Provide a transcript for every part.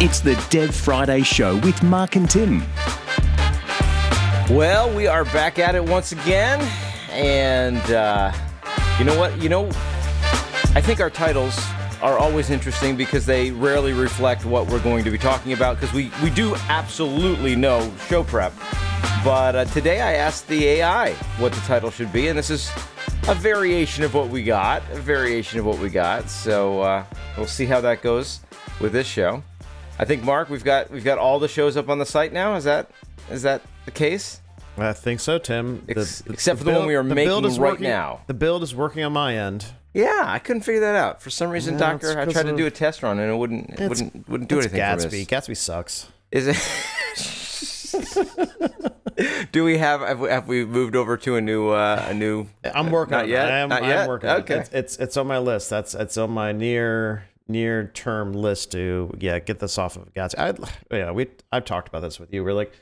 It's the Dev Friday Show with Mark and Tim. Well, we are back at it once again, and uh, you know what? You know, I think our titles are always interesting because they rarely reflect what we're going to be talking about. Because we we do absolutely know show prep, but uh, today I asked the AI what the title should be, and this is a variation of what we got, a variation of what we got. So uh, we'll see how that goes with this show. I think Mark, we've got we've got all the shows up on the site now. Is that is that the case? I think so, Tim. The- Ex- the- except for the one we are the making build right working- now. The build is working on my end. Yeah, I couldn't figure that out. For some reason, Yeah, Docker, I tried to do a test run and it wouldn't it wouldn't wouldn't do anything Gatsby. Gatsby sucks. Is it? do we have have we, have we moved over to a new uh, a new? I'm working Not on yet? it. I am, Not I'm yet? working on it. Okay. It's, it's it's on my list. That's it's on my near near term list to yeah get this off of Gatsby. I yeah we I've talked about this with you. We're like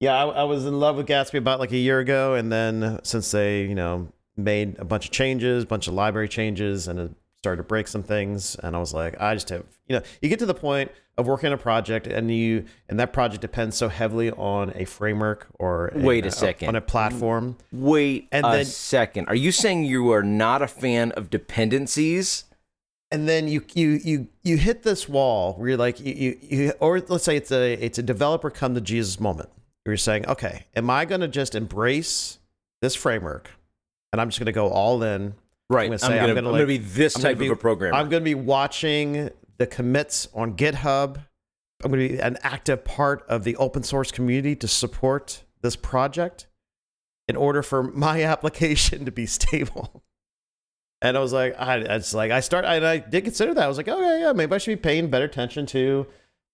yeah I, I was in love with Gatsby about like a year ago, and then since they you know made a bunch of changes, a bunch of library changes, and it started to break some things, and I was like I just have you know you get to the point of working on a project and you and that project depends so heavily on a framework or a, Wait a uh, second. on a platform Wait And a then- second. Are you saying you are not a fan of dependencies? And then you you you you hit this wall where you're like you, you you or let's say it's a it's a developer come to Jesus moment. Where you're saying, okay, am I going to just embrace this framework, and I'm just going to go all in? Right. I'm gonna say, I'm gonna like- be this I'm type be- of a programmer. I'm going to be watching the commits on GitHub. I'm going to be an active part of the open source community to support this project in order for my application to be stable. And I was like, I, it's like I start, I, I did consider that. I was like, okay, yeah, maybe I should be paying better attention to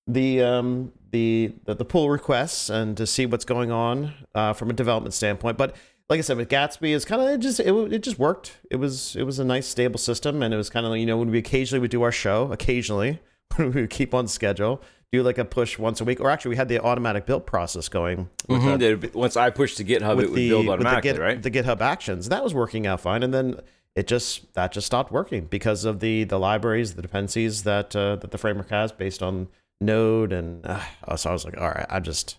the um the the, the pull requests and to see what's going on uh, from a development standpoint. But like I said, with Gatsby, it's kind of it just it, it just worked. It was it was a nice stable system, and it was kind of like you know when we occasionally would do our show, occasionally when we would keep on schedule, do like a push once a week, or actually we had the automatic build process going Mhm. the- Once I pushed to GitHub, it would the, build with the Git- right? The GitHub Actions that was working out fine, and then it just that just stopped working because of the the libraries, the dependencies that uh, that the framework has based on Node, and uh, so I was like, all right, I just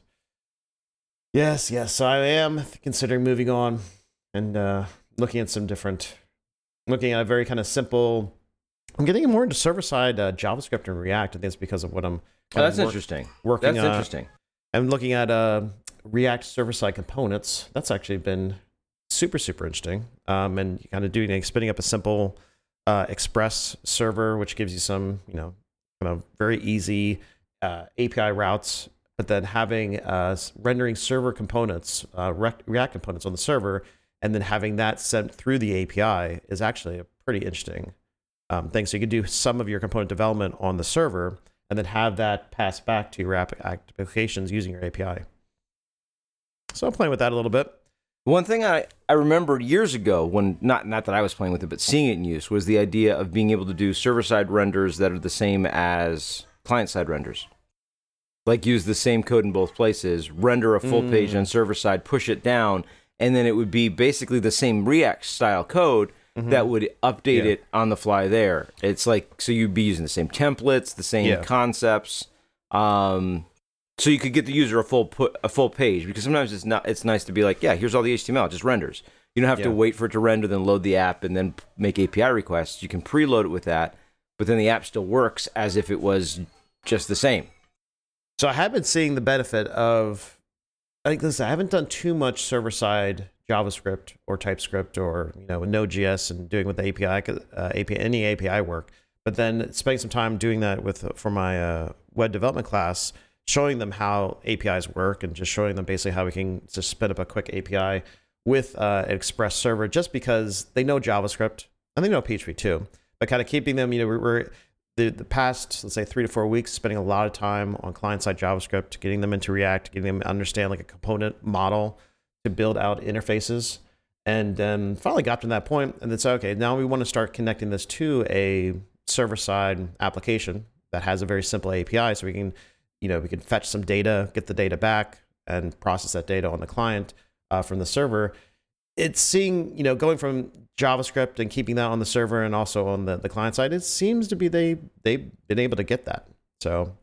yes, yes, so I am considering moving on and uh, looking at some different, looking at a very kind of simple. I'm getting more into server side uh, JavaScript and React. I think it's because of what I'm. Oh, that's work- interesting. Working That's uh, interesting. I'm looking at uh, React server side components. That's actually been super, super interesting. Um, and kind of doing like, spinning up a simple uh, Express server, which gives you some, you know, kind of very easy uh, API routes, but then having uh, rendering server components, uh, React components on the server, and then having that sent through the API is actually a pretty interesting um, thing. So you can do some of your component development on the server and then have that pass back to your app applications using your API. So I'm playing with that a little bit. One thing I, I remembered years ago when not not that I was playing with it, but seeing it in use was the idea of being able to do server side renders that are the same as client side renders. Like use the same code in both places, render a full page Mm. on server side, push it down, and then it would be basically the same React style code that would update Mm-hmm. Yeah. it on the fly there. It's like so you'd be using the same templates, the same Yeah. concepts. Um, so you could get the user a full put a full page because sometimes it's not it's nice to be like yeah here's all the html it just renders you don't have to wait for it to render then load the app and then make api requests you can preload it with that but then the app still works as if it was just the same So I have been seeing the benefit of. I think this. I haven't done too much server side JavaScript or TypeScript or you know Node.js and doing with the API, uh, API any API work. But then spending some time doing that with for my uh, web development class, showing them how APIs work and just showing them basically how we can just spin up a quick API with uh, an Express server, just because they know JavaScript and they know PHP too. But kind of keeping them, you know, we're, the, the past, let's say three to four weeks, spending a lot of time on client side JavaScript, getting them into React, getting them to understand like a component model to build out interfaces. And then finally got to that point and then said, okay, now we want to start connecting this to a server side application that has a very simple API. So we can, you know, we can fetch some data, get the data back, and process that data on the client uh, from the server. It's seeing, you know, going from JavaScript and keeping that on the server and also on the, the client side, it seems to be they they've been able to get that. So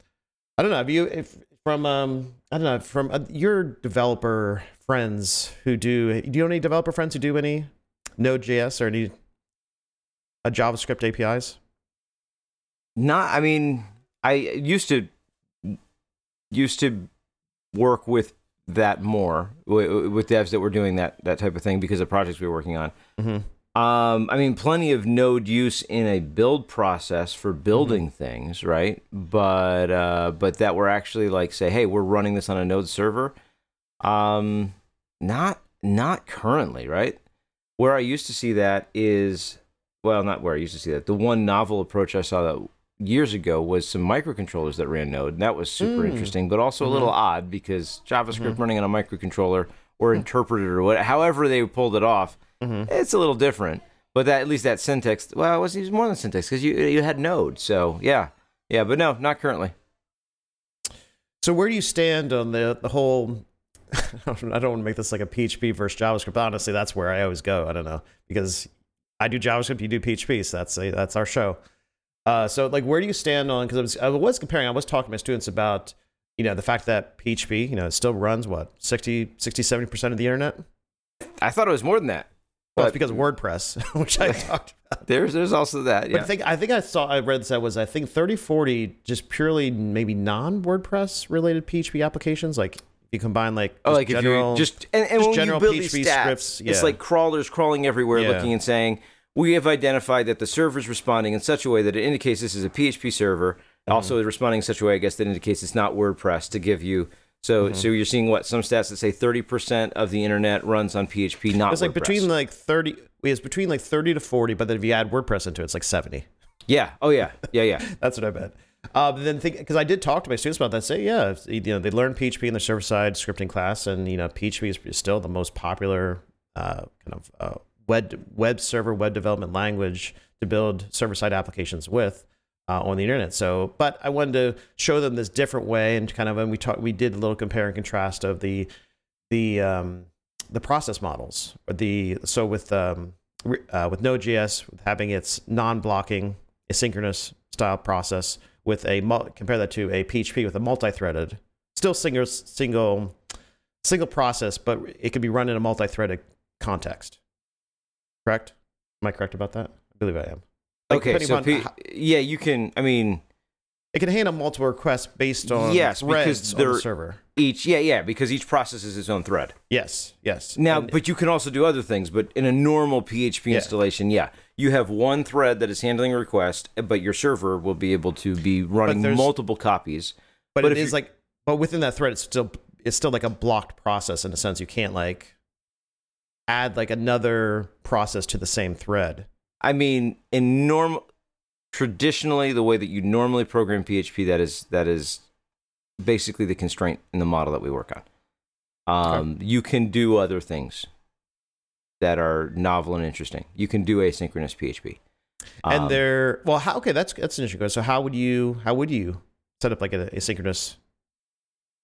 I don't know. Have you if from um I don't know from uh, your developer friends who do do you know any developer friends who do any Node.js or any uh, JavaScript APIs? Not, I mean, I used to used to work with that more with, with devs that were doing that that type of thing because of projects we were working on. Mm-hmm. Um, I mean, plenty of Node use in a build process for building Mm-hmm. things, right? But uh, but that we're actually like say, hey, we're running this on a Node server. Um, not not currently, right? Where I used to see that is well, not where I used to see that. The one novel approach I saw that years ago was some microcontrollers that ran Node, and that was super Mm. interesting, but also a little odd because JavaScript running on a microcontroller or interpreter or what, however they pulled it off, Mhm. it's a little different. But that at least that syntax, well, it was even more than syntax because you you had Node, so yeah, yeah, but no, not currently. So where do you stand on the the whole? I don't want to make this like a PHP versus JavaScript. Honestly, that's where I always go. I don't know because I do JavaScript, you do PHP, so that's a, that's our show. Uh, so like, where do you stand on? Because I was I was comparing. I was talking to my students about you know the fact that PHP you know it still runs what 60 60 70 percent of the internet. I thought it was more than that. Well, it's because of WordPress, which I talked about. There's there's also that. But I think I think I saw I read that was I think 30 40 just purely maybe non WordPress related PHP applications like you combine like Oh, like general if you just and, and just general you build these PHP stats, scripts, it's like crawlers crawling everywhere, Yeah. looking and saying, "We have identified that the server is responding in such a way that it indicates this is a PHP server. Mm-hmm. Also, responding in such a way, I guess, that indicates it's not WordPress to give you." So, Mm-hmm. so you're seeing what some stats that say 30% of the internet runs on PHP, not it's like between like 30 it's between like 30 to 40 but then if you add WordPress into it it's like 70 yeah, oh yeah, yeah, yeah. that's what I bet but then think because I did talk to my students about that say yeah you know they learn PHP in the server side scripting class and you know PHP is is still the most popular uh, kind of uh, web web server web development language to build server side applications with uh, on the internet. So, but I wanted to show them this different way and kind of when we talked, we did a little compare and contrast of the the um, the process models. The so with um, uh, with Node.js with having its non-blocking asynchronous style process with a compare that to a PHP with a multi-threaded, still single single single process, but it can be run in a multi-threaded context. Correct? Am I correct about that? I believe I am. Like, okay, so on P- yeah, you can. I mean, it can handle multiple requests based on Yes, because on the server. each yeah, yeah, because each process is its own thread. Yes, yes. Now, And- but you can also do other things. But in a normal PHP Yeah. installation, yeah, you have one thread that is handling a request, eh, but your server will be able to be running multiple copies. but, but it is like, but within that thread, it's still it's still like a blocked process in a sense. You can't like add like another process to the same thread. I mean, in normal, traditionally, the way that you normally program PHP, that is that is basically the constraint in the model that we work on. Um, You can do other things that are novel and interesting. You can do asynchronous PHP. and Um, they're well, how okay, that's that's an interesting question. So how would you how would you set up like a asynchronous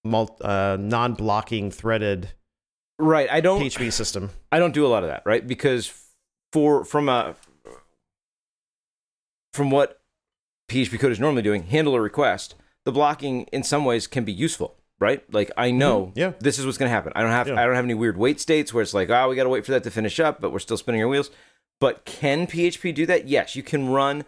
mul- uh, non-blocking threaded right. I don't. PHP system? I don't do a lot of that, right? Because for from a from what PHP code is normally doing, handle a request, the blocking in some ways can be useful, right? Like I know Mhm, yeah. this is what's going to happen. I don't have Yeah. I don't have any weird wait states where it's like, oh, we got to wait for that to finish up, but we're still spinning our wheels. But can PHP do that? Yes, you can run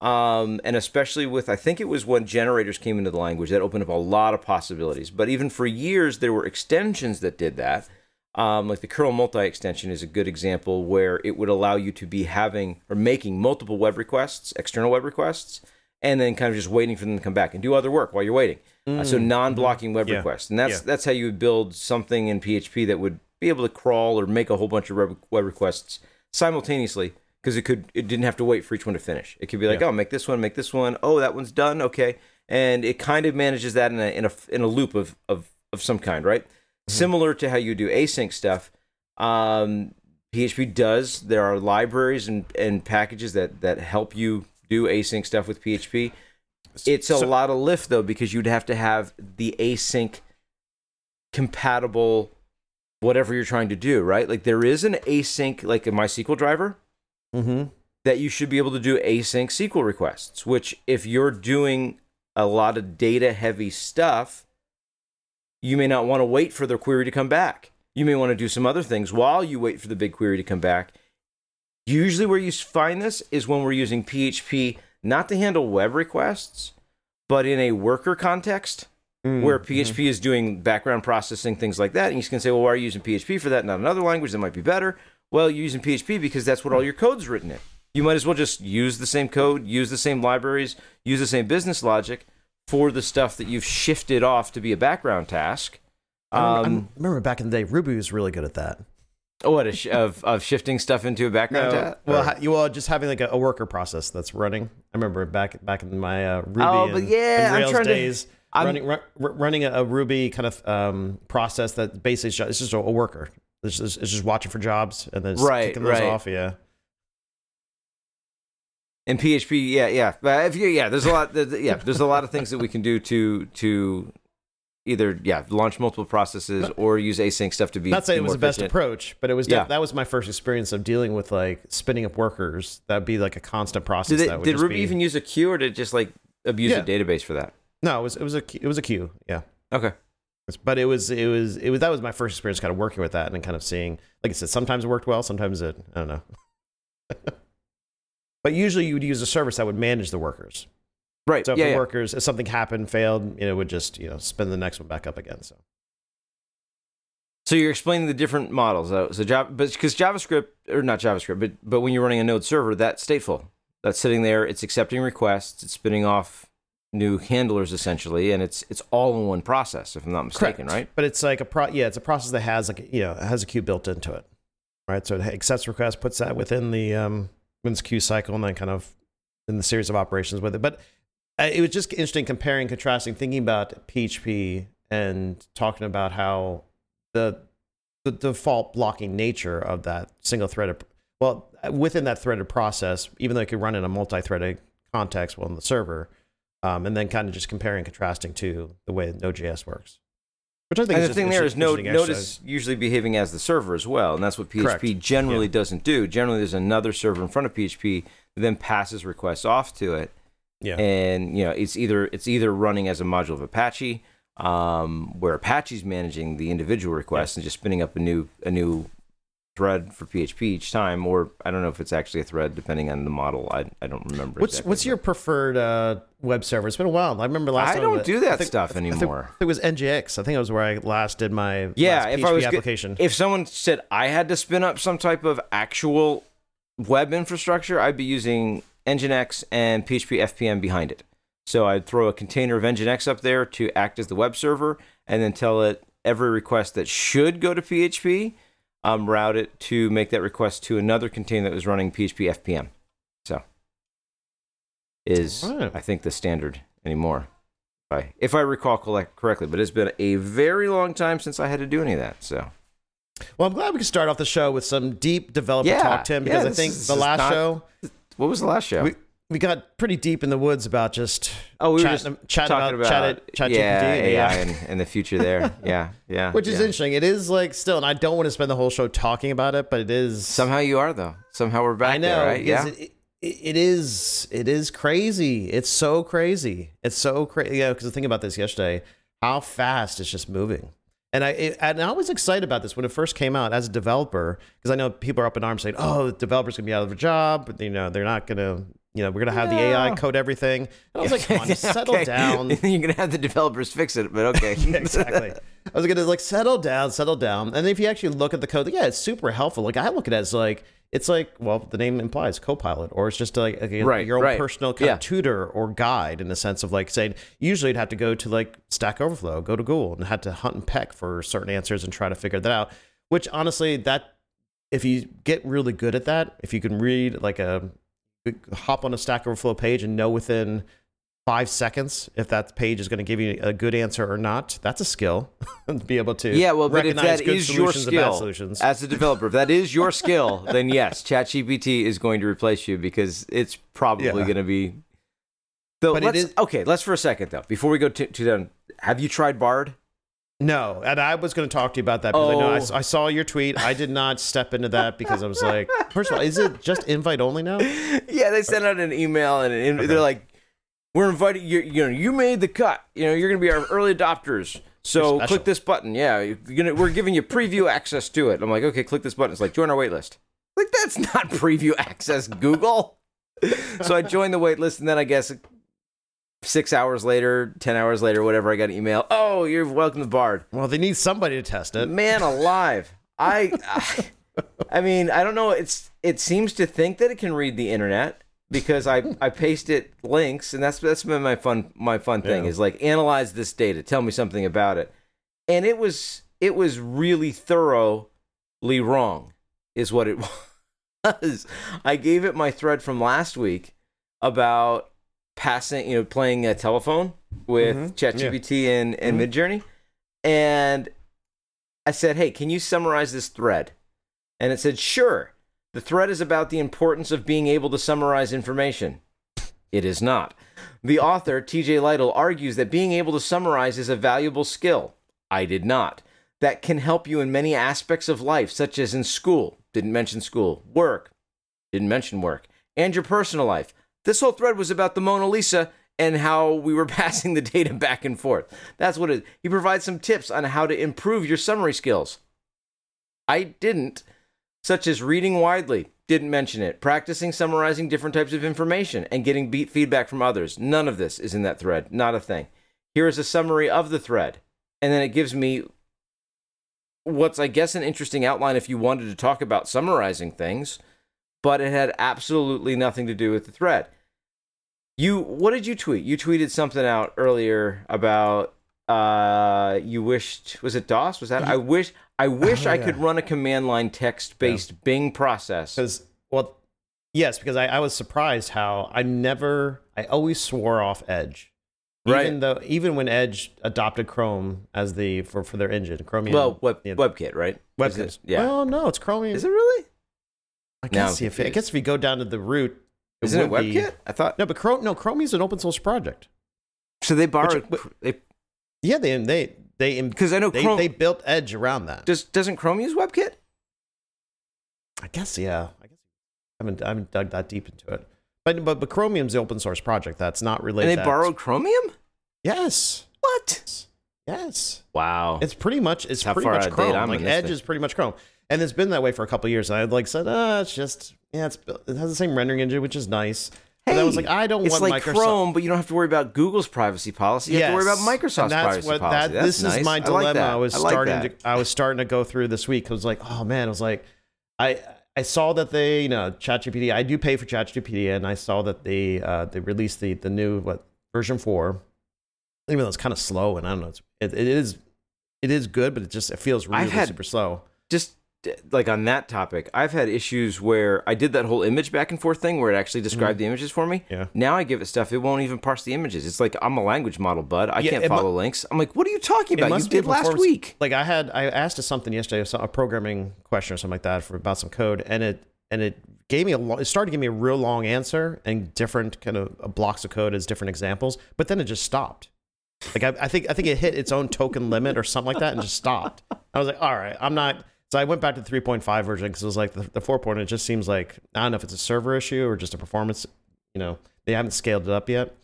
um, and especially with I think it was when generators came into the language that opened up a lot of possibilities. But even for years there were extensions that did that. Um, like the curl multi extension is a good example where it would allow you to be having or making multiple web requests, external web requests, and then kind of just waiting for them to come back and do other work while you're waiting. Uh, so non-blocking web Mm. Yeah. requests, and that's Yeah. that's how you would build something in PHP that would be able to crawl or make a whole bunch of web, web requests simultaneously because it could it didn't have to wait for each one to finish. It could be like, Yeah. oh, make this one, make this one. Oh, that one's done. Okay, and it kind of manages that in a in a in a loop of of of some kind, right? Similar to how you do async stuff. Um, PHP does. There are libraries and, and packages that that help you do async stuff with PHP. It's a So- lot of lift though because you'd have to have the async compatible whatever you're trying to do, right? Like there is an async like a MySQL driver Mm-hmm. that you should be able to do async SQL requests, which if you're doing a lot of data heavy stuff, you may not want to wait for the query to come back. You may want to do some other things while you wait for the big query to come back. Usually, where you find this is when we're using PHP not to handle web requests, but in a worker context Mm, where PHP is doing background processing, things like that. And you can say, well, why are you using PHP for that, not another language that might be better? Well, you're using PHP because that's what all your code's written in. You might as well just use the same code, use the same libraries, use the same business logic for the stuff that you've shifted off to be a background task. I remember, Um, I remember back in the day, Ruby was really good at that. Oh what a sh- of of shifting stuff into a background task? well, ha- you well just having like a, a worker process that's running. I remember back back in my uh, Ruby Oh, but and, yeah, and I'm Rails to- days, I'm- running ru- ru- running a, a Ruby kind of um, process that basically it's just a, a worker. It's just, it's just watching for jobs and then Right, kicking those right. off. Yeah, in PHP, yeah, yeah, but if you, yeah, there's a lot, yeah, there's a lot of things that we can do to to either yeah launch multiple processes or use async stuff to be. not saying it was the best efficient. approach, but it was Yeah. that was my first experience of dealing with like spinning up workers. That'd be like a constant process. Did, it, would did Ruby be- even use a queue or did it just like abuse Yeah. a database for that? No, it was it was a it was a queue. Yeah. Okay. but it was it was it was that was my first experience kind of working with that and kind of seeing like i said sometimes it worked well sometimes it i don't know but usually you would use a service that would manage the workers Right. so if yeah, the yeah. workers if something happened failed you know it would just you know spin the next one back up again so So you're explaining the different models. Uh, so Java, but because JavaScript or not JavaScript, but but when you're running a Node server, that's stateful. That's sitting there. It's accepting requests. It's spinning off new handlers essentially, and it's it's all in one process. If I'm not mistaken, right? but it's like a pro yeah it's a process that has like you know it has a queue built into it right so it accepts requests puts that within the um wins queue cycle and then kind of in the series of operations with it but uh, it was just interesting comparing contrasting thinking about php and talking about how the the default blocking nature of that single threaded well within that threaded process even though it could run in a multi-threaded context well the server um, and then kind of just comparing contrasting to the way Node.js works. Which I think And the thing there is Node is usually behaving as the server as well, and that's what PHP Correct. generally Yeah. doesn't do. Generally, there's another server in front of PHP that then passes requests off to it, yeah. and you know it's either it's either running as a module of Apache, um, where Apache's managing the individual requests and just spinning up a new a new thread for PHP each time, or I don't know if it's actually a thread depending on the model. I, I don't remember. What's exactly, what's your preferred uh, web server? It's been a while. I remember last time. I don't do that think- stuff anymore. I think it was NGX. I think it was where I last did my Yeah, if PHP I was application. if someone said I had to spin up some type of actual web infrastructure, I'd be using Nginx and PHP FPM behind it. So I'd throw a container of Nginx up there to act as the web server, and then tell it every request that should go to PHP, um, route it to make that request to another container that was running PHP FPM. So is Right. I think the standard anymore. If I, if I recall collect, correctly, but it's been a very long time since I had to do any of that. So well, I'm glad we could start off the show with some deep developer Yeah, talk, Tim, yeah, because I think is- the last not- show What was the last show? we we got pretty deep in the woods about just oh, we were chatting- just chatting talking about- about, chat- yeah, ChatGPT, AI yeah. and, and the future there. Yeah, yeah. which is yeah. interesting. It is like still, and I don't want to spend the whole show talking about it, but it is Somehow you are though. Somehow we're back I know, there, right? Yeah. It, it, it is. It is crazy. It's so crazy. It's so crazy. Yeah, because I think about this yesterday, how fast it's just moving. And I it, and I was excited about this when it first came out as a developer because I know people are up in arms saying, "Oh, the developers gonna be out of a job. But, you know, they're not gonna. You know, we're gonna have the AI code everything." And I was like, "Come on, settle Okay. down." You're gonna have the developers fix it, but okay. Yeah, exactly. I was gonna like settle down, settle down. And if you actually look at the code, yeah, it's super helpful. Like I look at it as like it's like well, the name implies co-pilot, or it's just like, like Right, your own right. personal kind Yeah. of tutor or guide in the sense of like saying usually you'd have to go to like Stack Overflow, go to Google, and had to hunt and peck for certain answers and try to figure that out. Which honestly, that if you get really good at that, if you can read like a hop on a Stack Overflow page and know within five seconds if that page is going to give you a good answer or not. That's a skill to be able to Yeah, well, but if that is your skill solutions. as a developer, if that is your skill, then yes, ChatGPT is going to replace you because it's probably Yeah. going to be. Though, But it let's, is- okay, let's for a second though. Before we go to, to down, have you tried Bard? No, and I was going to talk to you about that because I know I, Oh. I saw your tweet. I did not step into that because I was like, first of all, is it just invite only now? yeah, they sent out an email and an, they're like, we're inviting you. You know, you made the cut. You know, you're going to be our early adopters. So click this button. Yeah, you're gonna, we're giving you preview access to it. I'm like, okay, click this button. It's like join our waitlist. Like that's not preview access, Google. so I joined the waitlist, and then I guess six hours later, ten hours later, whatever, I got an email. Oh, you're welcome to Bard. Well, they need somebody to test it. Man alive. I, I I mean, I don't know. It's it seems to think that it can read the internet because I I paste it links, and that's that's been my fun my fun thing Yeah. is like analyze this data, tell me something about it, and it was it was really thoroughly wrong, is what it was. I gave it my thread from last week about passing, you know, playing a telephone with Mhm. ChatGPT and and Mhm. Midjourney, and I said, "Hey, can you summarize this thread?" And it said, "Sure." The thread is about the importance of being able to summarize information. It is not. The author, TJ Lytle, argues that being able to summarize is a valuable skill. I did not. That can help you in many aspects of life, such as in school. Didn't mention school. Work. Didn't mention work. And your personal life. This whole thread was about the Mona Lisa and how we were passing the data back and forth. That's what it. He provides some tips on how to improve your summary skills. I didn't, such as reading widely. Didn't mention it. Practicing summarizing different types of information and getting beat feedback from others. None of this is in that thread. Not a thing. Here is a summary of the thread. And then it gives me what's, I guess, an interesting outline if you wanted to talk about summarizing things, but it had absolutely nothing to do with the thread. You, what did you tweet? You tweeted something out earlier about uh you wished was it DOS? Was that I wish I wish Oh, I yeah. could run a command line text based Bing process. Because, well, yes, because I, I was surprised how I never, I always swore off Edge. Right. Even though, even when Edge adopted Chrome as the for, for their engine, Chromium. Well, web, yeah, WebKit, right? WebKit. it- yeah. Well, no, it's Chromium. Is it really? I guess if I guess if you go down to the root, Isn't it would be- WebKit? I thought No, but Chrome, no, Chromium's an open source project. so. They borrowed Which- they Yeah, they they they because I know they, Chrome they built Edge around that. does doesn't Chrome use WebKit? I guess yeah. I guess I haven't I haven't dug that deep into it. But but but Chromium's the open source project that's not And related. they borrowed Chromium? Yes. What? Yes. Wow. It's pretty much it's How pretty much out of date Chrome. Like Edge thing. is pretty much Chrome, and it's been that way for a couple of years. And I like said, ah, it's just yeah, it's it has the same rendering engine, which is nice. but I was like, I don't it's want like Microsoft. Chrome, but you don't have to worry about Google's privacy policy. You have to worry about Yes. Microsoft's And that's privacy what, policy. That, That's this nice. is my I like dilemma. I was I like starting that. to I was starting to go through this week. I was like, oh man, I was like, I I saw that they you know ChatGPT. I do pay for ChatGPT, and I saw that they uh, they released the the new what version four. Even though it's kind of slow, and I don't know, it's, it, it is it is good, but it just it feels really I've had- super slow. just like on that topic, I've had issues where I did that whole image back and forth thing where it actually described the images for me. Yeah. Now I give it stuff, it won't even parse the images. It's like I'm a language model, bud. I Yeah, can't it mu- follow links. I'm like, what are you talking about? You must be a did last week. Like I had, I asked it something yesterday, a programming question or something like that for about some code, and it and it gave me a, lo- it started to give me a real long answer and different kind of uh, blocks of code as different examples, but then it just stopped. Like I, I think I think it hit its own token limit or something like that and just stopped. I was like, all right, I'm not. So I went back to the 3.5 version because it was like the, the 4. It just seems like I don't know if it's a server issue or just a performance. You know, they haven't scaled it up yet.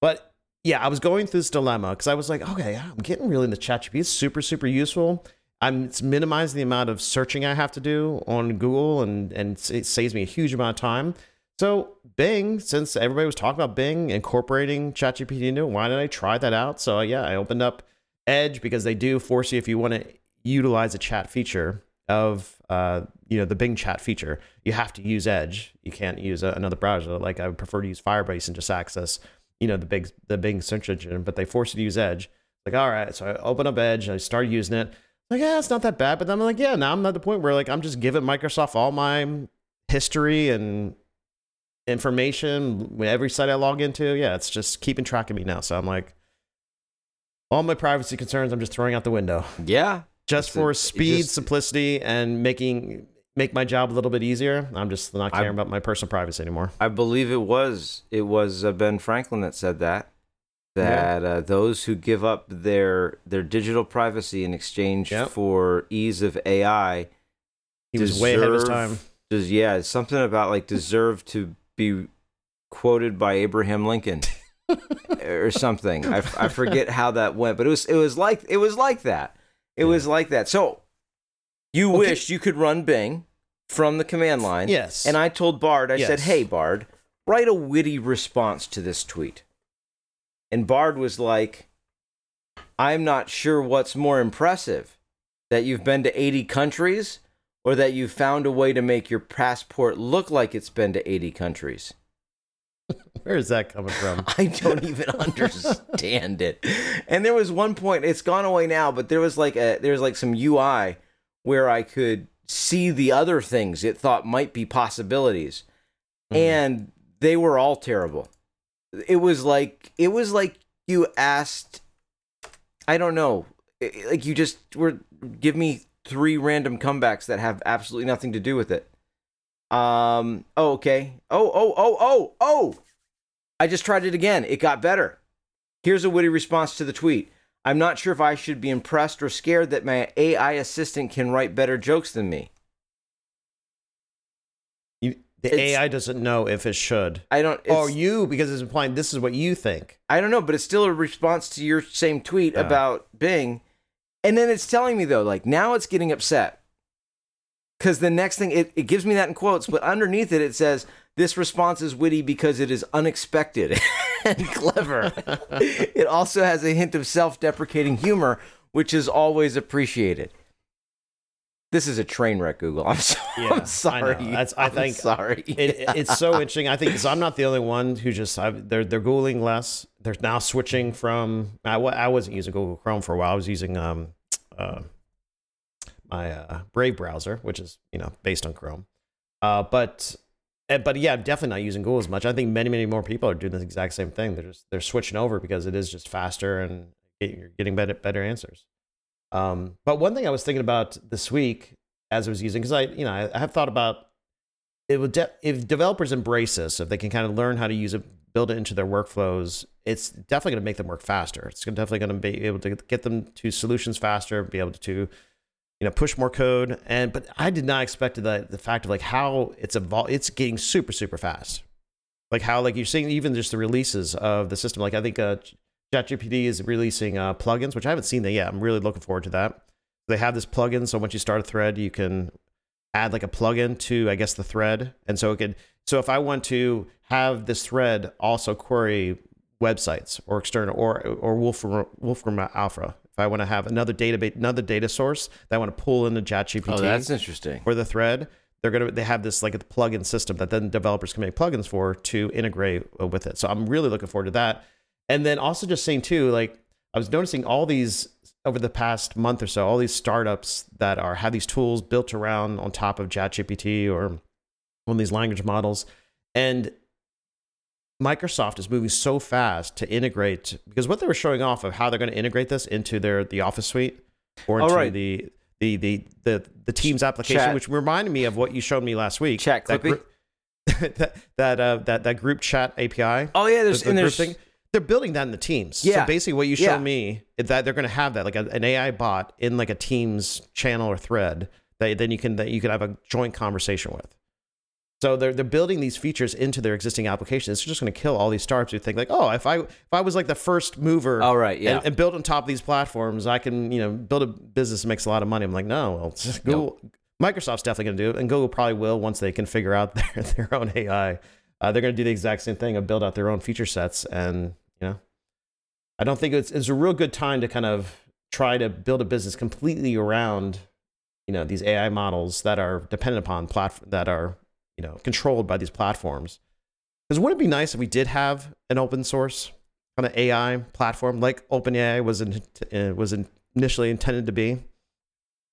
But yeah, I was going through this dilemma because I was like, okay, I'm getting really into ChatGPT. It's super, super useful. I'm it's minimizing the amount of searching I have to do on Google, and and it saves me a huge amount of time. So Bing, since everybody was talking about Bing incorporating ChatGPT into it, why didn't I try that out? So yeah, I opened up Edge because they do force you if you want to utilize a chat feature of uh, you know the Bing chat feature, you have to use Edge. You can't use a, another browser. Like I would prefer to use Firefox and just access you know the big the Bing search engine, but they force you to use Edge. Like all right, so I open up Edge, I start using it. Like yeah, it's not that bad, but then I'm like yeah, now I'm at the point where like I'm just giving Microsoft all my history and information every site I log into. Yeah, it's just keeping track of me now. So I'm like, all my privacy concerns, I'm just throwing out the window Yeah. Just for it speed, just- simplicity, and making make my job a little bit easier. I'm just not I- caring about my personal privacy anymore. I believe it was it was uh, Ben Franklin that said that that uh, those who give up their their digital privacy in exchange Yep. for ease of AI He was way ahead of his time. Does yeah, something about like deserve to be quoted by Abraham Lincoln. or something. I, I forget how that went, but it was it was like it was like that. It was like that. So you Okay. wished you could run Bing from the command line. Yes. And I told Bard, I said, "Hey Bard, write a witty response to this tweet." And Bard was like, "I'm not sure what's more impressive, that you've been to 80 countries or that you've found a way to make your passport look like it's been to 80 countries." Where is that coming from? I don't even understand it. And there was one point, it's gone away now, but there was like a there was like some UI where I could see the other things it thought might be possibilities. Mhm. And they were all terrible. It was like it was like you asked I don't know, like you just were give me three random comebacks that have absolutely nothing to do with it. Um. Oh, okay. Oh, oh, oh, oh, oh. I just tried it again. It got better. Here's a witty response to the tweet. I'm not sure if I should be impressed or scared that my AI assistant can write better jokes than me. You, the It's- AI doesn't know if it should. I don't. Oh, you because it's implying this is what you think. I don't know, but it's still a response to your same tweet Yeah. about Bing. And then it's telling me though, like now it's getting upset. Cause the next thing it, it gives me that in quotes, but underneath it it says, This response is witty because it is unexpected and clever. it also has a hint of self-deprecating humor, which is always appreciated. This is a train wreck, Google. I'm, so, Yeah, I I'm know. sorry. That's- I I'm think sorry. It, it's so interesting. I think because I'm not the only one who just I've, they're they're googling less. They're now switching from I, I wasn't using Google Chrome for a while. I was using um uh, my uh, Brave browser, which is you know based on Chrome. Uh, but eh, but yeah, I'm definitely not using Google as much. I think many many more people are doing the exact same thing. They're just they're switching over because it is just faster and you're getting better better answers. Um, but one thing I was thinking about this week as I was using because I you know I, I have thought about it would de- if developers embrace this, if they can kind of learn how to use it, build it into their workflows, it's definitely going to make them work faster. It's definitely going to be able to get them to solutions faster, be able to, you know, push more code. And but I did not expect that the fact of like how it's evol- it's getting super super fast. Like how like you're seeing even just the releases of the system. Like I think uh, ChatGPT is releasing uh, plugins, which I haven't seen that yet. I'm really looking forward to that. They have this plugin, so once you start a thread, you can add like a plugin to I guess the thread, and so it could. So if I want to have this thread also query websites or external or or Wolfram Wolfram Alpha, if I want to have another database, another data source that I want to pull into oh, ChatGPT oh, that's interesting. for the thread, they're gonna they have this like a plugin system that then developers can make plugins for to integrate with it. So I'm really looking forward to that. And then also just saying too, like I was noticing all these over the past month or so, all these startups that are have these tools built around on top of ChatGPT or one of these language models, and Microsoft is moving so fast to integrate because what they were showing off of how they're going to integrate this into their the Office suite or Oh, into right. the the the the the Teams application, Chat. which reminded me of what you showed me last week. Chat that group- that that uh, that that group chat API. Oh yeah, there's the and there's thing. They're building that in the Teams. Yeah. So basically, what you showed Yeah. me is that they're going to have that like a, an AI bot in like a Teams channel or thread that then you can that you can have a joint conversation with. So they're they're building these features into their existing applications. It's just going to kill all these startups who think like, oh, if I if I was like the first mover, All right, yeah. and, and built on top of these platforms, I can you know build a business that makes a lot of money. I'm like, no, well, Google, Microsoft's definitely going to do it, and Google probably will once they can figure out their their own AI. Uh, they're going to do the exact same thing and build out their own feature sets, and you know, I don't think it's it's a real good time to kind of try to build a business completely around you know these AI models that are dependent upon platform that are you know controlled by these platforms. Because wouldn't it be nice if we did have an open source kind of AI platform like OpenAI was in, uh, was initially intended to be?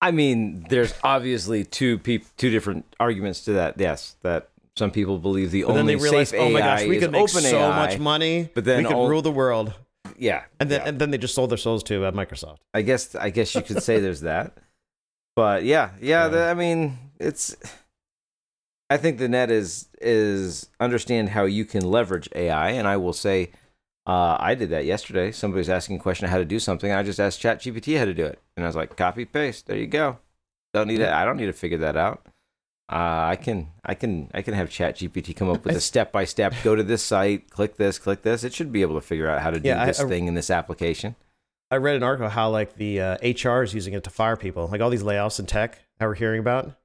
I mean, there's obviously two peop- two different arguments to that. Yes, that some people believe the But only then they realized, safe oh my AI gosh, we could make so much money, but then we could all- rule the world. Yeah, And then yeah. and then they just sold their souls to uh, Microsoft. I guess I guess you could say there's that. But yeah, yeah. Yeah. The, I mean, it's. I think the net is is understand how you can leverage AI, and I will say, uh, I did that yesterday. Somebody was asking a question how to do something. I just asked ChatGPT how to do it, and I was like, copy paste. There you go. Don't need it. I don't need to figure that out. Uh, I can I can I can have ChatGPT come up with a step by step. Go to this site, click this, click this. It should be able to figure out how to do Yeah, I- this I- thing in this application. I read an article how like the uh, HR is using it to fire people, like all these layoffs in tech that we're hearing about.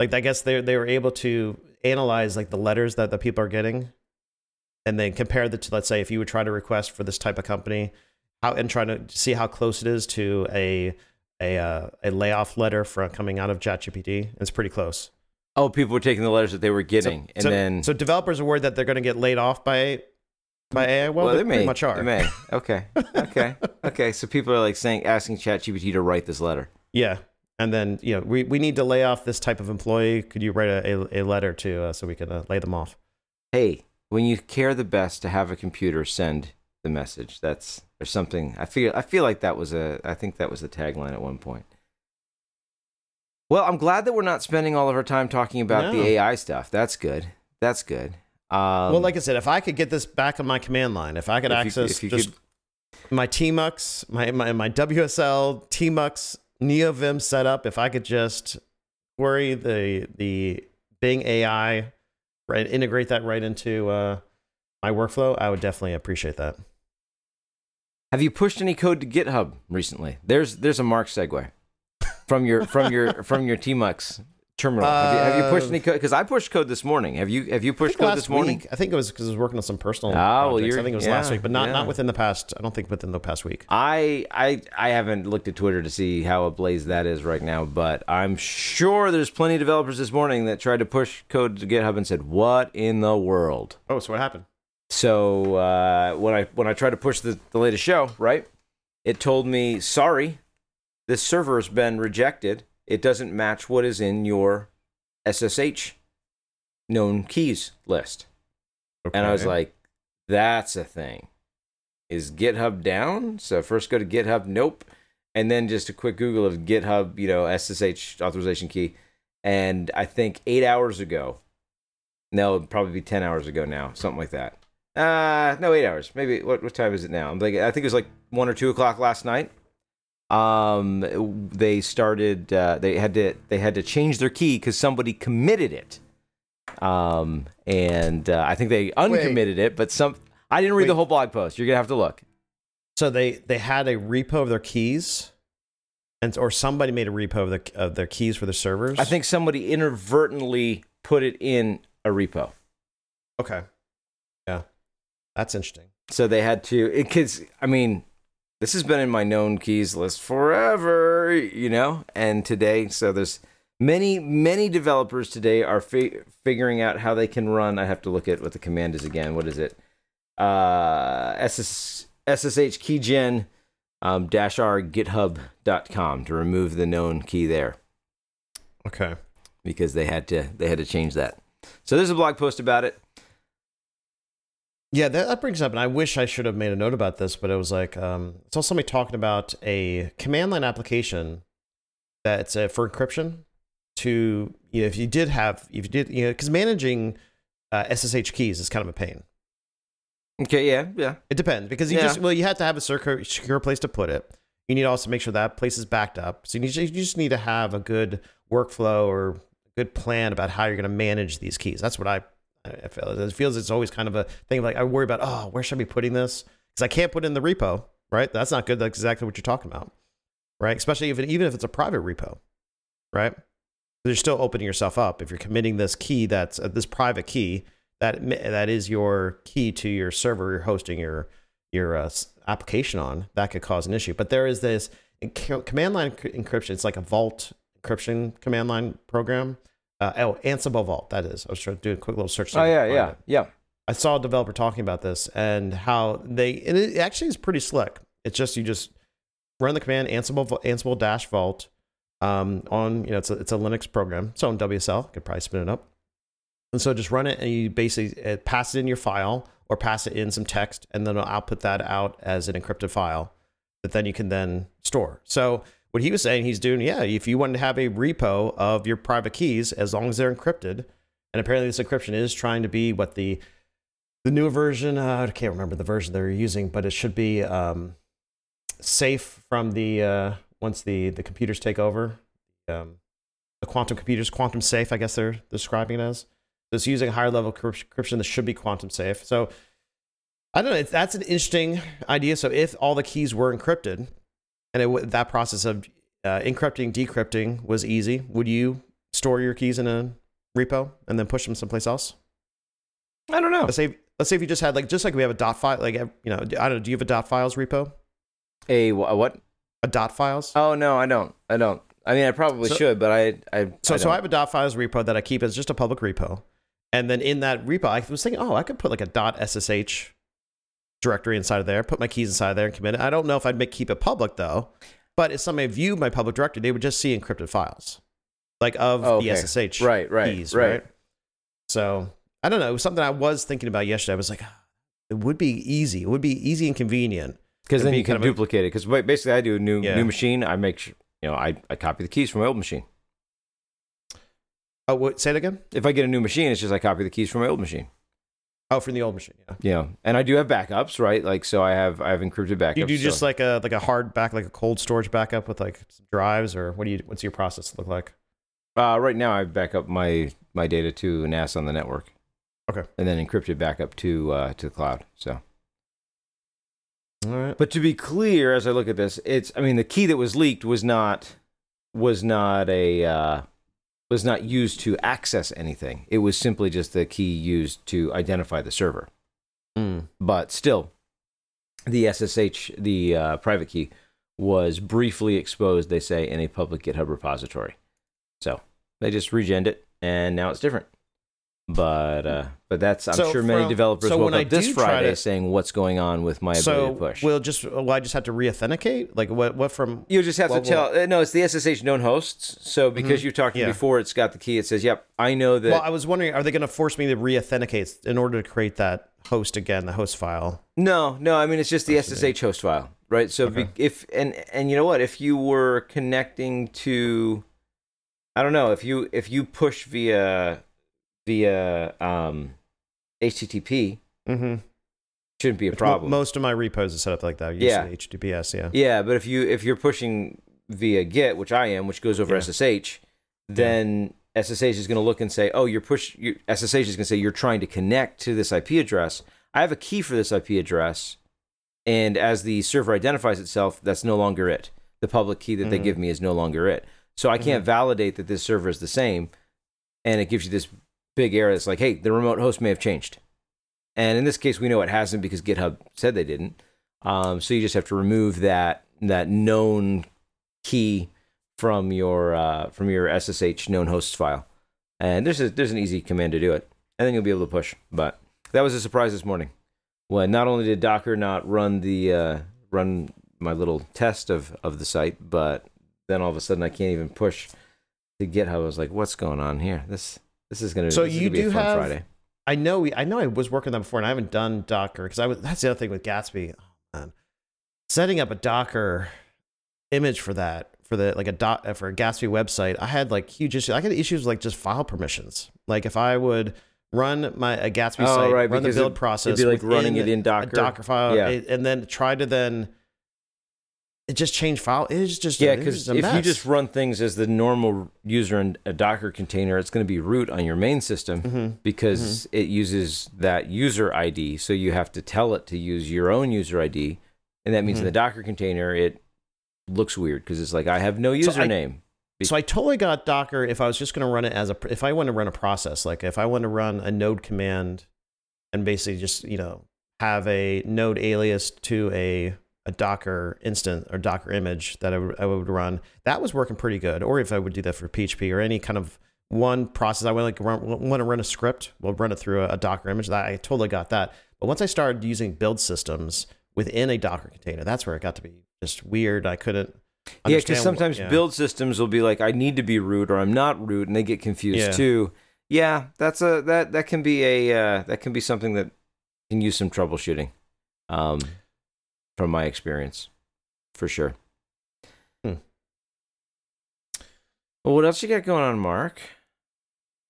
Like I guess they they were able to analyze like the letters that the people are getting, and then compare the to let's say if you would try to request for this type of company, how and trying to see how close it is to a a uh, a layoff letter from coming out of ChatGPT. It's pretty close. Oh, people were taking the letters that they were getting, and so, then so developers are worried that they're going to get laid off by by AI. Well, well, they, they may pretty much are. They may. Okay, okay, okay. So people are like saying, asking ChatGPT to write this letter. Yeah. And then, you know, we, we need to lay off this type of employee. Could you write a, a, a letter to uh, so we can uh, lay them off? Hey, when you care the best to have a computer send the message, that's there's something. I feel I feel like that was a. I think that was the tagline at one point. Well, I'm glad that we're not spending all of our time talking about the AI stuff. That's good. That's good. Um, well, like I said, if I could get this back on my command line, if I could If you- access if you just could- my TMUX, my, my, my WSL, TMUX, NeoVim setup, if I could just query the, the Bing AI, right, integrate that right into uh, my workflow, I would definitely appreciate that. Have you pushed any code to GitHub recently? There's there's a Mark segue from your from your from your Tmux terminal. have, you, have you pushed Uh, any code? Because I pushed code this morning. Have you have you pushed code this morning? week, I think it was because I was working on some personal Ah, well, projects. I you're- think it was last week, but not, yeah. not within the past, I don't think within the past week. I I I haven't looked at Twitter to see how ablaze that is right now, but I'm sure there's plenty of developers this morning that tried to push code to GitHub and said, "What in the world?" Oh, so what happened? So uh, when I when I tried to push the, the latest show, right, it told me, "Sorry, this server has been rejected. It doesn't match what is in your SSH known keys list." And I was like, "That's a thing. Is GitHub down?" So first go to GitHub, nope, and then just a quick Google of GitHub, you know, SSH authorization key, and I think eight hours ago. No, it'd probably be ten hours ago now, something like that. Uh no, eight hours. Maybe what what time is it now? I'm like I think it was like one or two o'clock last night. Um, they started. Uh, they had to. They had to change their key because somebody committed it. Um, and uh, I think they uncommitted it, but some. I didn't read the whole blog post. You're gonna have to look. So they they had a repo of their keys, and or somebody made a repo of their of their keys for the servers. I think somebody inadvertently put it in a repo, Okay. Yeah, that's interesting. so they had to. It because I mean, this has been in my known keys list forever, you know. And today, so there's many many developers today are fi- figuring out how they can run. I have to look at what the command is again. What is it? Uh, SS, SSH keygen um, dash r github.com to remove the known key there Okay. because they had to they had to change that. So there's a blog post about it. Yeah, that, that brings up, and I wish I should have made a note about this, but it was like um, it's also somebody talking about a command line application that's uh, for encryption. To you know, if you did have, if you did, you know, because managing uh, SSH keys is kind of a pain. Okay, yeah, yeah. It depends because you Yeah. just well, you have to have a secure, secure place to put it. You need to also make sure that place is backed up. So you, need, you just need to have a good workflow or a good plan about how you're going to manage these keys. That's what I, I feel. It feels it's always kind of a thing. Like I worry about, oh, where should I be putting this? Because I can't put in the repo, right? That's not good. That's exactly what you're talking about, right? Especially if it, even if it's a private repo, right? You're still opening yourself up if you're committing this key that's uh, this private key that that is your key to your server you're hosting your your uh, application on that could cause an issue but there is this command line enc- encryption it's like a vault encryption command line program uh, oh ansible vault that is i was trying to do a quick little search Oh yeah, yeah, it. yeah. I saw a developer talking about this and how they and it actually is pretty slick. It's just you just run the command Ansible Ansible dash vault um, on you know it's a, it's a Linux program. So on WSL, could probably spin it up. And so just run it and you basically pass it in your file or pass it in some text and then it'll output that out as an encrypted file that then you can then store. So what he was saying he's doing, yeah, if you wanted to have a repo of your private keys as long as they're encrypted, and apparently this encryption is trying to be what the the newer version uh, i can't remember the version they're using but it should be um, safe from the uh, once the the computers take over um, the quantum computers, quantum safe, I guess they're describing it as. So it's using higher level encryption that should be quantum safe. So I don't know. That's an interesting idea. So if all the keys were encrypted, and it, that process of uh, encrypting, decrypting was easy, would you store your keys in a repo and then push them someplace else? I don't know. Let's say let's say if you just had like just like we have a dot file, like you know, I don't know. Do you have a dot files repo? A, wh- a what? A dot files? Oh no, I don't. I don't. I mean, I probably So- should, but I, I. So, I so I have a dot files repo that I keep as just a public repo, and then in that repo, I was thinking, oh, I could put like a dot ssh directory inside of there, put my keys inside there, and commit it. I don't know if I'd make keep it public though, but if somebody viewed my public directory, they would just see encrypted files, like of Oh, the ssh Right, right, keys, right. right. So I don't know. It was something I was thinking about yesterday. I was like, ah, it would be easy. It would be easy and convenient. because then be you can of a- duplicate it. Because basically, I do a new Yeah. new machine. I make sure you know I, I copy the keys from my old machine. Oh, what, say it again. If I get a new machine, it's just I copy the keys from my old machine. Oh, from the old machine. Yeah. Know, and I do have backups, right? Like so, I have I have encrypted backups. You do just so- like a like a hard back, like a cold storage backup with like some drives, or what do you? What's your process look like? uh, right now I back up my my data to NAS on the network. Okay. And then encrypted backup to uh, to the cloud. So, All right. but to be clear, as I look at this, it's I mean the key that was leaked was not was not a uh, was not used to access anything. It was simply just the key used to identify the server. Mm. but still, the SSH, the uh, private key, was briefly exposed. They say in a public GitHub repository. So they just regened it, and now it's different. But uh, but that's I'm So sure many from- developers so woke when I up this Friday to- saying what's going on with my ability So to push. we'll just well, I just have to re-authenticate. Like what? What from? you just have to tell. uh, no, it's the SSH known hosts. So because Mhm. you talked Yeah. before, it's got the key. It says, "Yep, I know that." Well, I was wondering, are they going to force me to re-authenticate in order to create that host again, the host file? No, no. I mean, it's just the That's SSH host file, right? So Okay. be, if and and you know what? If you were connecting to, I don't know, if you if you push via via um, HTTP, Mm-hmm. shouldn't be a problem. Most of my repos are set up like that. Yeah. HTTPS. Yeah. yeah, but if you if you're pushing via Git, which I am, which goes over Yeah. SSH, then SSH is going to look and say, "Oh, you're push." SSH is going to say you're trying to connect to this IP address. I have a key for this IP address, and as the server identifies itself, that's no longer it. The public key that they Mhm. give me is no longer it. So I can't validate that this server is the same, and it gives you this big error that's like, "Hey, the remote host may have changed." And in this case, we know it hasn't because GitHub said they didn't. Um, so you just have to remove that that known key from your uh, from your SSH known hosts file. And there's a, there's an easy command to do it, and then you'll be able to push. But that was a surprise this morning when not only did Docker not run the uh, run my little test of of the site, but then all of a sudden I can't even push to GitHub. I was like, what's going on here? This this is gonna So you gonna be a do have- Friday. I know. We, I know. I was working on that before, and I haven't done Docker because I was. That's the other thing with Gatsby. Oh, man. Setting up a Docker image for that for the like a dot uh, for a Gatsby website, I had like huge issues. I had issues with, like just file permissions. Like if I would run my a Gatsby Oh, site, right, run the build it'd- process, It'd be like running it in Docker. Docker file, Yeah. it- and then try to then it just changed file. It's just Yeah, because if you just run things as the normal user in a Docker container, it's going to be root on your main system Mhm. because it uses that user ID. So you have to tell it to use your own user ID, and that means in Mhm. the Docker container it looks weird because it's like I have no So I- username. So I totally got Docker if I was just going to run it as a if I want to run a process like if I want to run a node command and basically just you know have a node alias to a a Docker instance or Docker image that I would, I would run that was working pretty good or if I would do that for PHP or any kind of one process I want like run, want to run a script we'll run it through a, a Docker image that I totally got that but once I started using build systems within a Docker container that's where it got to be just weird I couldn't Yeah, because what- sometimes yeah. build systems will be like I need to be root or I'm not root, and they get confused Yeah. too. Yeah, that's a that that can be a uh, that can be something that can use some troubleshooting, um, from my experience, for sure. Hmm. Well, what else you got going on, Mark?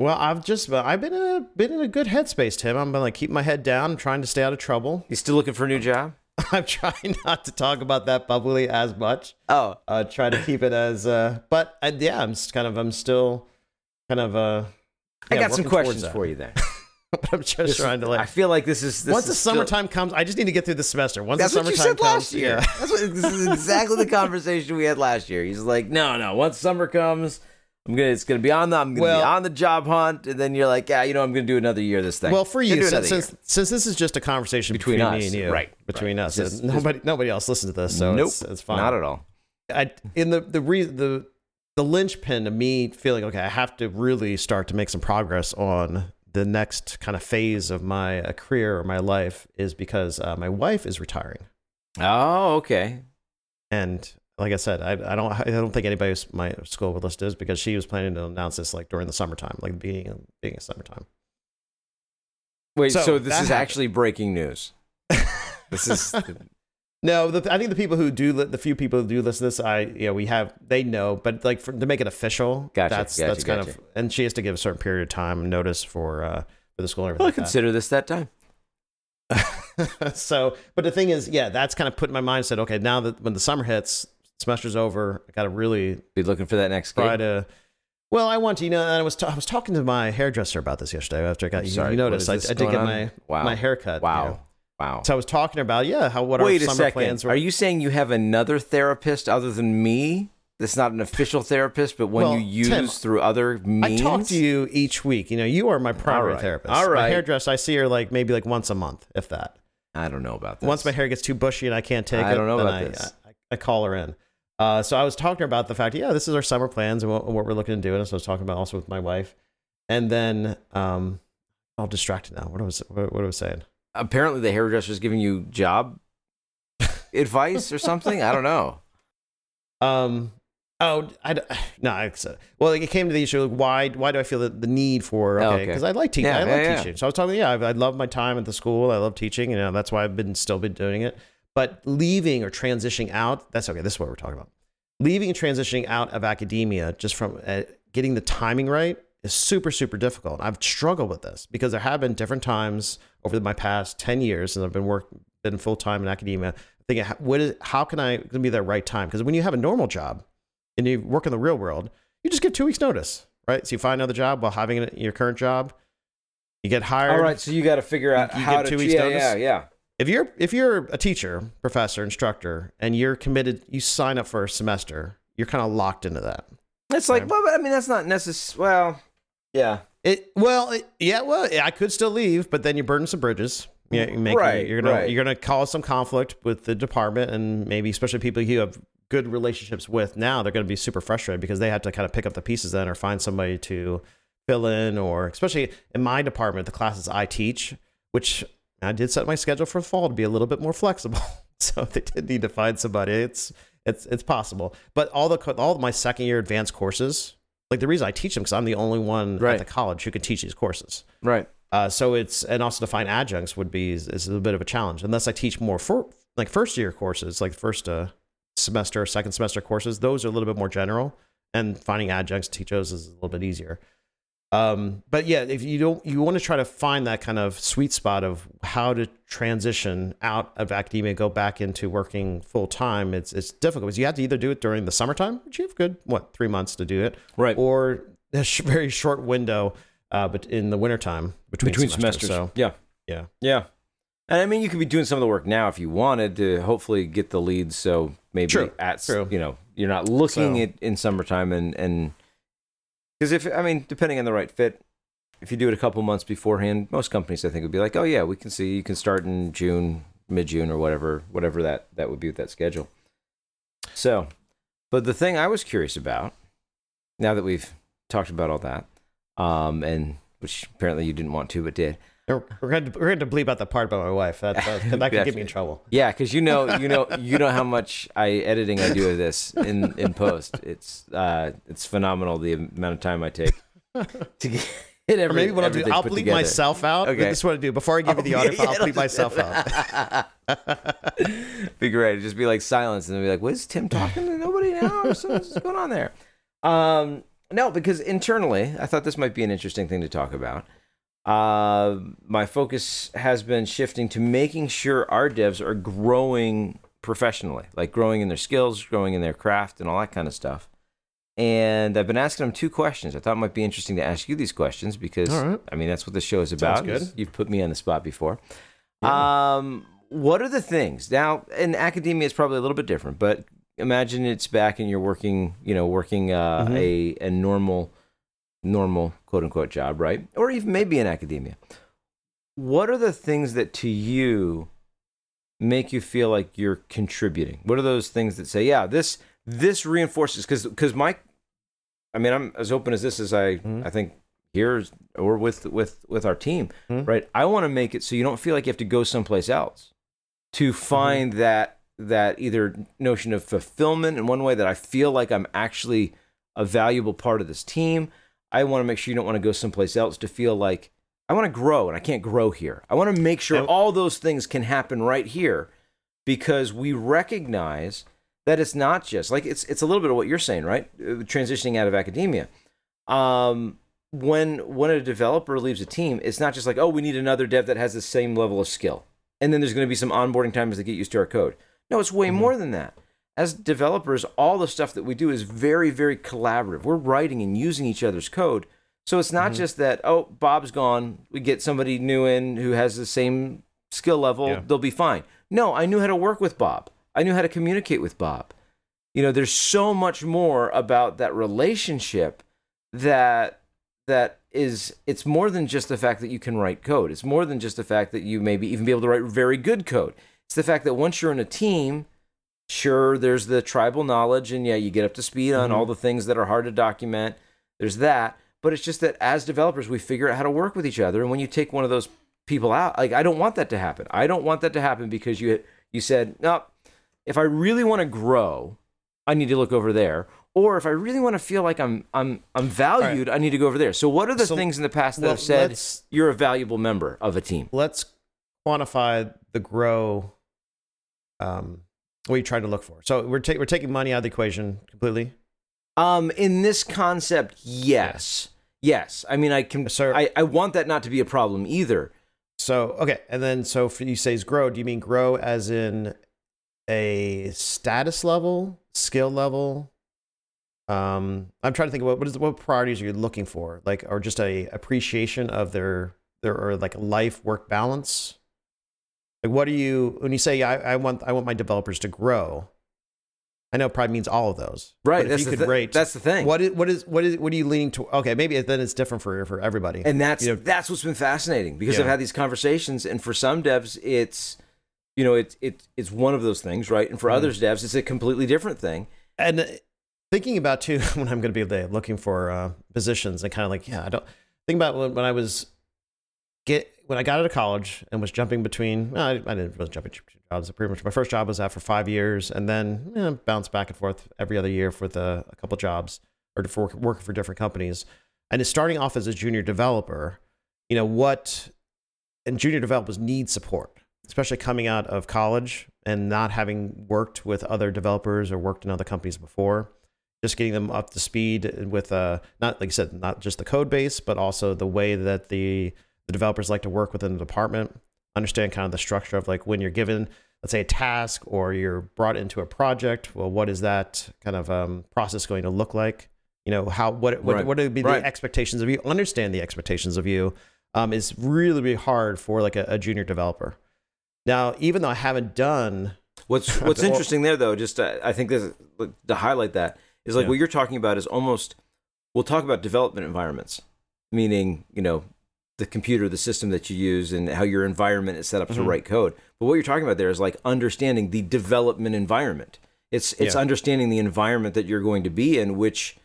Well, I've just I've been in a been in a good headspace, Tim. I'm been like keep my head down, trying to stay out of trouble. You still looking for a new job? I'm trying not to talk about that publicly as much. Oh, Uh, try to keep it as. Uh, but I, yeah, I'm kind of. I'm still kind of. Uh, I got some questions for you then. But I'm just This- trying to like. I feel like this is this once the is still- summertime comes, I just need to get through the semester. Once That's the what you summertime said comes, last year. yeah. That's what, this is exactly the conversation we had last year. He's like, no, no. Once summer comes, I'm gonna. It's gonna be on the. I'm gonna Well- be on the job hunt, and then you're like, yeah, you know, I'm gonna do another year of this thing. Well, for you, since, since since this is just a conversation Between between, us, me and you, right, Between right. us, is- nobody nobody else listens to this, so nope, it's, it's fine. Not at all. I in the the re, the the linchpin to me feeling okay, I have to really start to make some progress on the next kind of phase of my uh, career or my life is because uh, my wife is retiring, Oh, okay. and like I said, I, I don't I don't think anybody at my school would listen to this because she was planning to announce this like during the summertime, like the beginning of, beginning of summertime. Wait, so, So this is happened. actually breaking news. This is No, the, I think the people who do the few people who do listen to this, I you know we have they know, but like for, to make it official, Gotcha, that's gotcha, that's kind gotcha. of and she has to give a certain period of time notice for uh for the school and well, everything. like consider this that time. so, but the thing is, yeah, that's kind of put in my mind. Said, okay, now that when the summer hits, semester's over, I got to really Be looking for that next try to. Well, I want to, you know, and I was ta- I was talking to my hairdresser about this yesterday after I got you, Sorry, you noticed I, I did get on? my Wow. my haircut. you Wow. know. Wow. So I was talking about yeah, how what Wait our summer second. plans were. Are you saying you have another therapist other than me? That's not an official therapist, but one Well, you use Tim, through other means. I talk to you each week. You know, you are my primary right. therapist. All My hairdresser, I see her like maybe like once a month, if that. I don't know about this. Once my hair gets too bushy and I can't take I it, don't know about I, this. I, I call her in. Uh, so I was talking about the fact, yeah, this is our summer plans and what, what we're looking to do. And so I was talking about also with my wife. And then um, I'll distract now. What was what, what was saying? Apparently the hairdresser is giving you job advice or something. I don't know. Um, oh, I no. I, so- well, it came to the issue. Like, why? Why do I feel the, the need for? Oh, Okay, okay. because I like teaching. Yeah, I like yeah, yeah. teaching. So I was talking. Yeah, I, I love my time at the school. I love teaching. You know, that's why I've been still been doing it. But leaving or transitioning out, that's okay. This is what we're talking about. Leaving and transitioning out of academia, just from uh, getting the timing right, is super super difficult. I've struggled with this because there have been different times over my past ten years, and I've been work been full time in academia. Thinking, how- what is how can I gonna be the right time? Because when you have a normal job and you work in the real world, you just give two weeks notice, right? So you find another job while having it in your current job. You get hired. All right, so you got to figure out You how to two weeks yeah, notice? yeah, yeah. If you're if you're a teacher, professor, instructor, and you're committed, you sign up for a semester, you're kind of locked into that. It's like, Okay. well, I mean, that's not necessary. Well, yeah, It well, it, yeah, well, I could still leave, but then you burn some bridges. Yeah, you make, Right, You're gonna right. you're gonna cause some conflict with the department, and maybe especially people you have good relationships with now. They're gonna be super frustrated because they have to kind of pick up the pieces then, or find somebody to fill in, or especially in my department, the classes I teach, which I did set my schedule for fall to be a little bit more flexible. so they did need to find somebody. It's it's it's possible, but all the all of my second year advanced courses. Like the reason I teach them because I'm the only one Right. at the college who can teach these courses. right. Uh, so it's and also to find adjuncts would be is, is a bit of a challenge unless I teach more for like first year courses, like first uh, semester, second semester courses. Those are a little bit more general, and finding adjuncts to teach those is a little bit easier. Um, but yeah, if you don't, you want to try to find that kind of sweet spot of how to transition out of academia, go back into working full time. It's it's difficult because you have to either do it during the summertime, which you have good what three months to do it, Right. or a sh- very short window, uh, but in the wintertime between, Between semesters. semesters. So yeah. yeah, Yeah. And I mean, you could be doing some of the work now if you wanted to hopefully get the leads. So maybe True, at, true. you know, you're not looking So- at in summertime and, and, because if, I mean, depending on the right fit, if you do it a couple months beforehand, most companies I think would be like, oh yeah, we can see you can start in June, mid June or whatever, whatever that, that would be with that schedule. So, but the thing I was curious about, now that we've talked about all that, um, and which apparently you didn't want to, but did, we're going to we're going to bleep out the part about my wife. That that, that could get me in trouble. Yeah, because you know, you know, you know how much I editing I do of this in in post. It's uh, it's phenomenal the amount of time I take to get every, Or maybe what I'll do, I'll bleep together. myself out. Okay. This is what I do before I give you the audio. yeah, I'll bleep myself out. be great. It'd just be like silence, and then be like, "What is Tim talking to nobody now? What's going on there?" Um, no, because internally, I thought this might be an interesting thing to talk about. Uh, my focus has been shifting to making sure our devs are growing professionally, like growing in their skills, growing in their craft, and all that kind of stuff. And I've been asking them two questions. I thought it might be interesting to ask you these questions because right. I mean that's what the show is about. good. You've put me on the spot before. Um, what are the things now? In academia, it's probably a little bit different, but imagine it's back and you're working, you know, working uh, Mhm. a a normal, normal quote unquote job, right? Or even maybe in academia. What are the things that to you make you feel like you're contributing? What are those things that say, yeah, this this reinforces because because my, I mean, I'm as open as this as I Mhm. I think here or with with with our team, Mhm. right? I want to make it so you don't feel like you have to go someplace else to find that that either notion of fulfillment in one way that I feel like I'm actually a valuable part of this team. I want to make sure you don't want to go someplace else to feel like I want to grow and I can't grow here. I want to make sure all those things can happen right here because we recognize that it's not just like it's it's a little bit of what you're saying, right? Uh, Transitioning out of academia. Um, when when a developer leaves a team, it's not just like, oh, we need another dev that has the same level of skill. And then there's going to be some onboarding time as they get used to our code. No, it's way more than that. As developers, all the stuff that we do is very, very collaborative. We're writing and using each other's code. So it's not mm-hmm. just that, oh, Bob's gone. We get somebody new in who has the same skill level. Yeah. They'll be fine. No, I knew how to work with Bob. I knew how to communicate with Bob. You know, there's so much more about that relationship that that is it's more than just the fact that you can write code. It's more than just the fact that you maybe even be able to write very good code. It's the fact that once you're in a team, sure, there's the tribal knowledge, and yeah, you get up to speed on Mhm. all the things that are hard to document. There's that, but it's just that as developers, we figure out how to work with each other. And when you take one of those people out, like I don't want that to happen. I don't want that to happen because you you said no. If I really want to grow, I need to look over there. Or if I really want to feel like I'm I'm I'm valued, I need to go over there. So what are the So, things in the past that well, have said you're a valuable member of a team? let's quantify the grow um what you try to look for. So we're, ta- we're taking money out of the equation completely? Um, in this concept, yes, yes. I mean, I can. So- I, I want that not to be a problem either. so okay and then so for you say is grow. Do you mean grow as in a status level skill level? Um i'm trying to think of what what is what priorities are you looking for? Like or just a appreciation of their their or like life work balance like what are you when you say I, I want i want my developers to grow i know it probably means all of those Right. but that's if you could thi- rate That's the thing. what is what is what is what are you leaning to okay maybe then it's different for for everybody and that's you know- that's what's been fascinating because Yeah. I've had these conversations, and for some devs, it's you know, it's it, it's one of those things, right? And for Mhm. others devs, it's a completely different thing. and uh, thinking about too when I'm going to be looking for uh, positions and kind of like yeah I don't think about when, when I was get when I got out of college and was jumping between well, I, didn't really jump between jobs. Pretty much my first job was that for five years and then you know, bounced back and forth every other year with a, a couple jobs or for working for different companies. And starting off as a junior developer you know what and junior developers need support especially coming out of college and not having worked with other developers or worked in other companies before just getting them up to speed with uh not like I said not just the code base but also the way that the the developers like to work within the department understand kind of the structure of like when you're given let's say a task or you're brought into a project well what is that kind of um, process going to look like you know how what what, Right. what would be Right. the expectations of you understand the expectations of you um, is really really hard for like a, a junior developer now even though i haven't done What's what's interesting there, though, just uh, I think this to highlight that is like Yeah. what you're talking about is almost. We'll talk about development environments, meaning you know the computer, the system that you use, and how your environment is set up to Mhm. write code. But what you're talking about there is like understanding the development environment. It's it's Yeah. understanding the environment that you're going to be in, which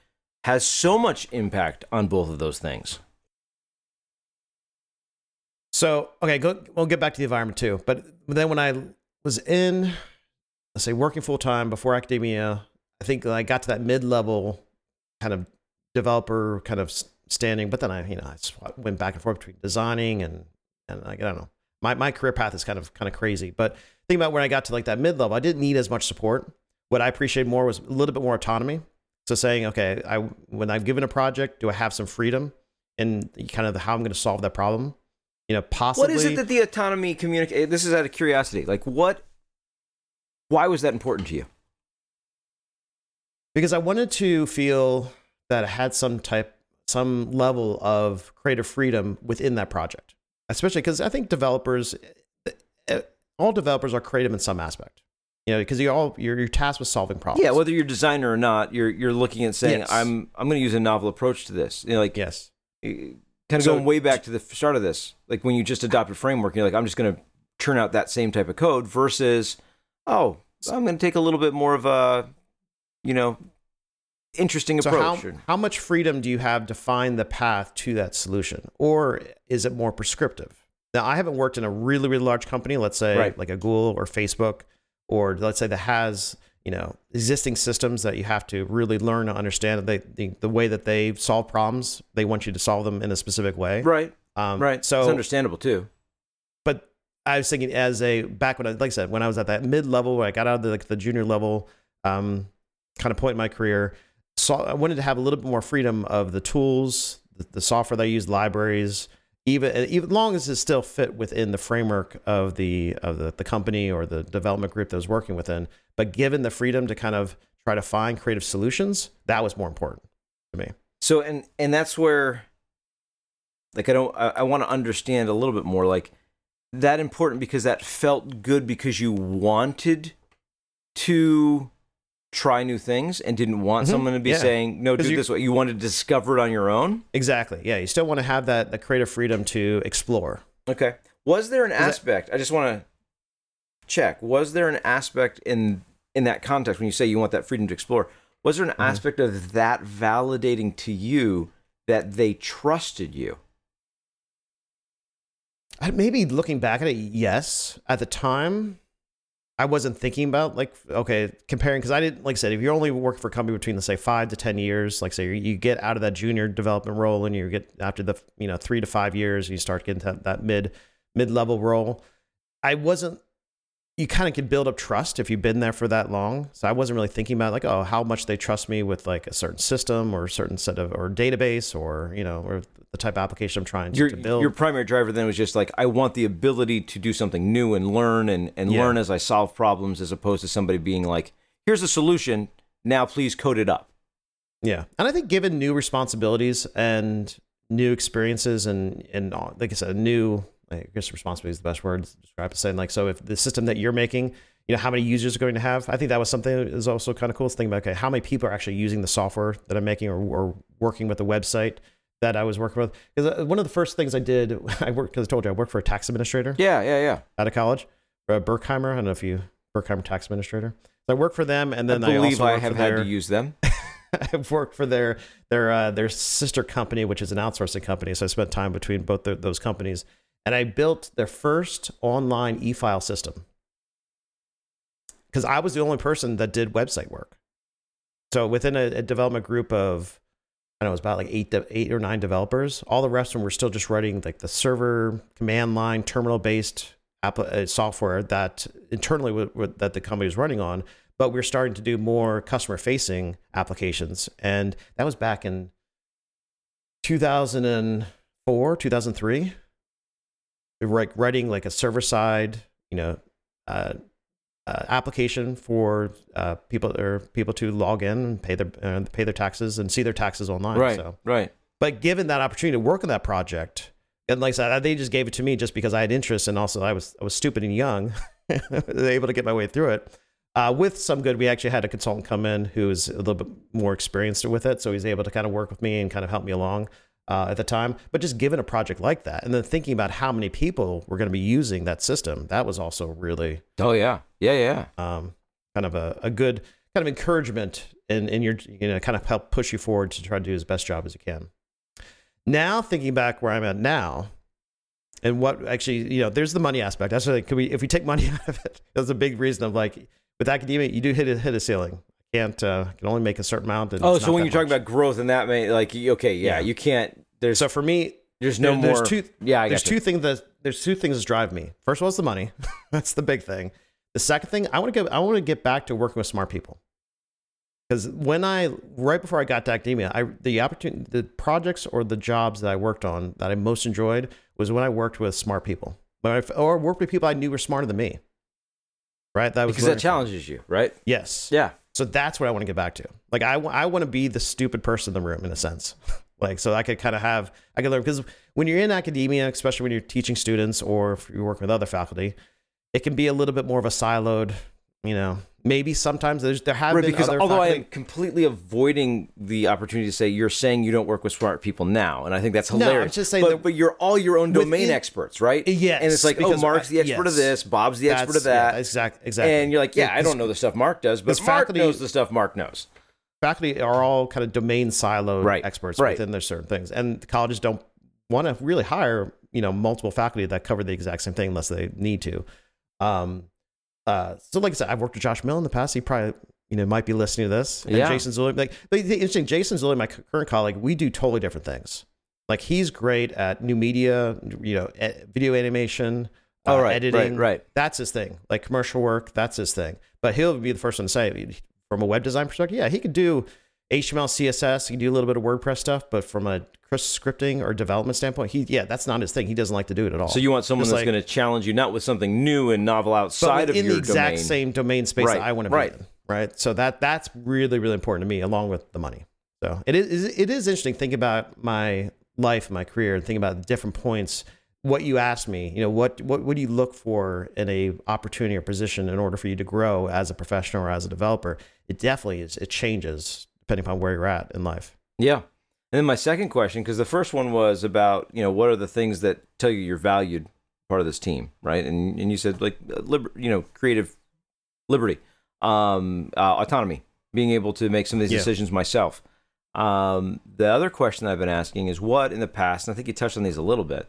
has so much impact on both of those things. So okay, go, we'll get back to the environment too. But then when I was in, let's say, working full time before academia, I think I got to that mid level kind of developer kind of standing. But then I, you know, I went back and forth between designing and and like, I don't know. My my career path is kind of kind of crazy. But think about when I got to like that mid level, I didn't need as much support. What I appreciated more was a little bit more autonomy. So saying, okay, I when I'm given a project, do I have some freedom? and kind of the, how I'm going to solve that problem. You know, possibly. What is it that the autonomy communicate? Eh, this is out of curiosity. Like, what? Why was that important to you? because I wanted to feel that I had some type, some level of creative freedom within that project, especially because I think developers, eh, all developers are creative in some aspect. You know, because you're all you're, you're tasked with solving problems. Yeah, whether you're a designer or not, you're you're looking at saying, Yes. "I'm I'm going to use a novel approach to this." You know, like yes, kind of So- going way back to the start of this, like when you just adopt a framework, you're like, I'm just going to churn out that same type of code versus, oh, I'm going to take a little bit more of a, you know, interesting So how, approach. how much freedom do you have to find the path to that solution? Or is it more prescriptive? Now, I haven't worked in a really, really large company, let's say Right. like a Google or Facebook, or let's say that has, you know, existing systems that you have to really learn to understand they, the, the way that they solve problems. They want you to solve them in a specific way. right, Um, right. So it's understandable too. but I was thinking as a back when I, like I said, when I was at that mid level, where I got out of the, like the junior level, um, kind of point in my career, so I wanted to have a little bit more freedom of the tools, the, the software that I use, libraries, even even long as it still fit within the framework of the of the, the company or the development group that was working within. But given the freedom to kind of try to find creative solutions, that was more important to me. So and and that's where, like, I don't. I, I want to understand a little bit more. Like that important because that felt good because you wanted to try new things and didn't want Mhm. someone to be Yeah. saying no, do you- this way. You wanted to discover it on your own. Exactly. Yeah, you still want to have that the creative freedom to explore. Okay. Was there an that- aspect? I just want to check. Was there an aspect in in that context when you say you want that freedom to explore? Was there an aspect of that validating to you that they trusted you? Maybe looking back at it, yes. At the time, I wasn't thinking about like okay comparing because I didn't like I said if you're only working for a company between let's say five to ten years, like say you- get out of that junior development role and you get after the you know three to five years you start getting that mid mid level role. I wasn't. You kind of can build up trust if you've been there for that long. So I wasn't really thinking about like oh how much they trust me with like a certain system or a certain set of or database or you know or the type of application I'm trying to, Your to build. your primary driver then was just like I want the ability to do something new and learn and and Yeah. learn as I solve problems as opposed to somebody being like here's a solution now please code it up. Yeah, and I think given new responsibilities and new experiences and and like I said, new I guess responsibility is the best word to describe it. Saying like, so if the system that you're making, you know, how many users are going to have? I think that was something that is also kind of cool. to think about okay, how many people are actually using the software that I'm making or, or working with the website that I was working with? Because one of the first things I did, I worked because I told you I worked for a tax administrator Yeah, yeah, yeah. out of college, uh, Berkheimer. I don't know if you Berkheimer tax administrator. So I worked for them, and then I believe also I, have had their- to use them. I've worked for their their uh, their sister company, which is an outsourcing company. So I spent time between both the, those companies, and I built their first online e-file system because I was the only person that did website work. So within a, a development group of I don't know, it was about like eight de- eight or nine developers. All the rest of them were still just writing like the server command line terminal based app uh, software that internally w- w- that the company was running on. But we are starting to do more customer facing applications, and that was back in 2004, 2003. Like writing like a server side, you know, uh, uh, application for uh, people or people to log in and pay their uh, pay their taxes and see their taxes online. Right, So, right. but given that opportunity to work on that project, and like I said, they just gave it to me just because I had interest, and also I was I was stupid and young, able to get my way through it. Uh, with some good, we actually had a consultant come in who was a little bit more experienced with it, so he's able to kind of work with me and kind of help me along uh, at the time. But just given a project like that, and then thinking about how many people were going to be using that system, that was also really Oh yeah, yeah, yeah. um, kind of a, a good kind of encouragement in, in your you know kind of help push you forward to try to do as best job as you can now thinking back where i'm at now and what actually you know there's the money aspect that's like could we if we take money out of it that's a big reason of like with academia you do hit a, hit a ceiling can't uh, can only make a certain amount and Oh, so when you're talking about growth and that may like okay, yeah, Yeah. you can't. There's so for me there's no there- more. there's two yeah, I there's two things that there's two things that drive me. First one is the money. That's the big thing. The second thing, I want to get I want to get back to working with smart people. because when I right before I got to academia, I the opportunity, the projects or the jobs that I worked on that I most enjoyed was when I worked with smart people, but or worked with people I knew were smarter than me. Right, that was because that challenges you, right? Yes. Yeah. So that's what I want to get back to. Like I, I want to be the stupid person in the room in a sense. like so I could kind of have I could learn because when you're in academia, especially when you're teaching students or if you're working with other faculty, it can be a little bit more of a siloed. You know, maybe sometimes there's there have Right, been because although I am completely avoiding the opportunity to say you're saying you don't work with smart people now, and I think that's hilarious. No, I'm just saying but, that but you're all your own domain within- experts, right? Yes, and it's like, oh, Mark's the I- expert of this, Bob's the expert of that, yeah, exact- exactly. and you're like, yeah, I don't know the stuff Mark does, but Mark faculty- knows the stuff Mark knows. faculty are all kind of domain siloed Right, experts right. within their certain things, and colleges don't want to really hire you know multiple faculty that cover the exact same thing unless they need to. Um, uh, so like I said, I've worked with Josh Mill in the past. He probably you know might be listening to this. And Yeah. Jason Zulli, like but the interesting, Jason Zulli, my current colleague, we do totally different things. Like he's great at new media, you know, video animation, Oh, uh, right, editing. right, right. That's his thing. Like commercial work, that's his thing. But he'll be the first one to say, from a web design perspective, yeah, he could do HTML, CSS. He can do a little bit of WordPress stuff, but from a scripting or development standpoint, he yeah, that's not his thing. He doesn't like to do it at all. So you want someone Just that's like- going to challenge you, not with something new and novel outside of in your the exact domain. same domain space Right, that I want to right. be in. Right. So that that's really really important to me, along with the money. So it is it is interesting Think about my life, my career, and think about the different points. What you asked me, you know, what what what do you look for in a opportunity or position in order for you to grow as a professional or as a developer? It definitely is. It changes depending upon where you're at in life. Yeah. And then my second question, because the first one was about, you know, what are the things that tell you you're valued part of this team, right? And and you said like, uh, liber- you know, creative liberty, um, uh, autonomy, being able to make some of these Yeah. decisions myself. Um, the other question I've been asking is what in the past, and I think you touched on these a little bit,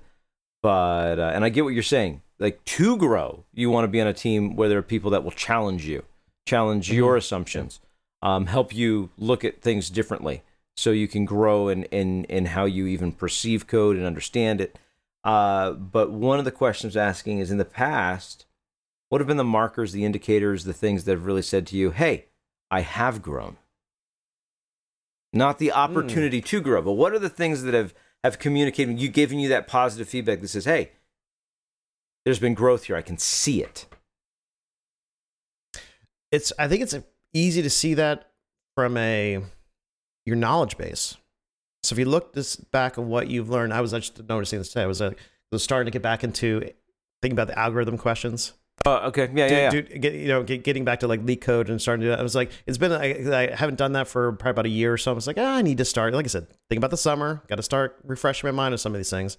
but uh, and I get what you're saying. Like to grow, you want to be on a team where there are people that will challenge you, challenge your assumptions, um, help you look at things differently, so you can grow in in in how you even perceive code and understand it. Uh, but one of the questions asking is in the past, what have been the markers, the indicators, the things that have really said to you, "Hey, I have grown." Not the opportunity to grow, but what are the things that have have communicated you giving you that positive feedback that says, "Hey, there's been growth here. I can see it." it's I think it's easy to see that from a your knowledge base. So if you look this back of what you've learned, I was just noticing this today. I was like, was starting to get back into thinking about the algorithm questions. Oh, okay, yeah, yeah, yeah. dude, get, you know, get, getting back to like LeetCode and starting to do that. I was like, it's been I, I haven't done that for probably about a year or so. I was like, ah, I need to start. Like I said, think about the summer. Got to start refreshing my mind on some of these things,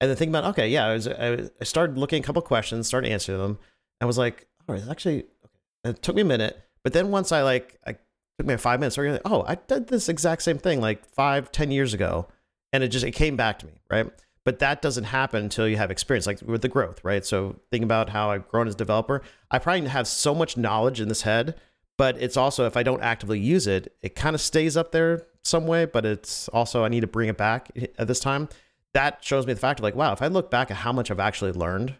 and then think about okay, yeah. I was I, I started looking at a couple questions, started answering them, and was like, all right, actually, okay. It took me a minute, but then once I like, I took me five minutes. Like, oh, I did this exact same thing like five, ten years ago, and it just it came back to me, right? But that doesn't happen until you have experience, like with the growth, right? So think about how I've grown as a developer. I probably have so much knowledge in this head, but it's also if I don't actively use it, it kind of stays up there some way. But it's also I need to bring it back at this time. That shows me the fact of like, wow, if I look back at how much I've actually learned,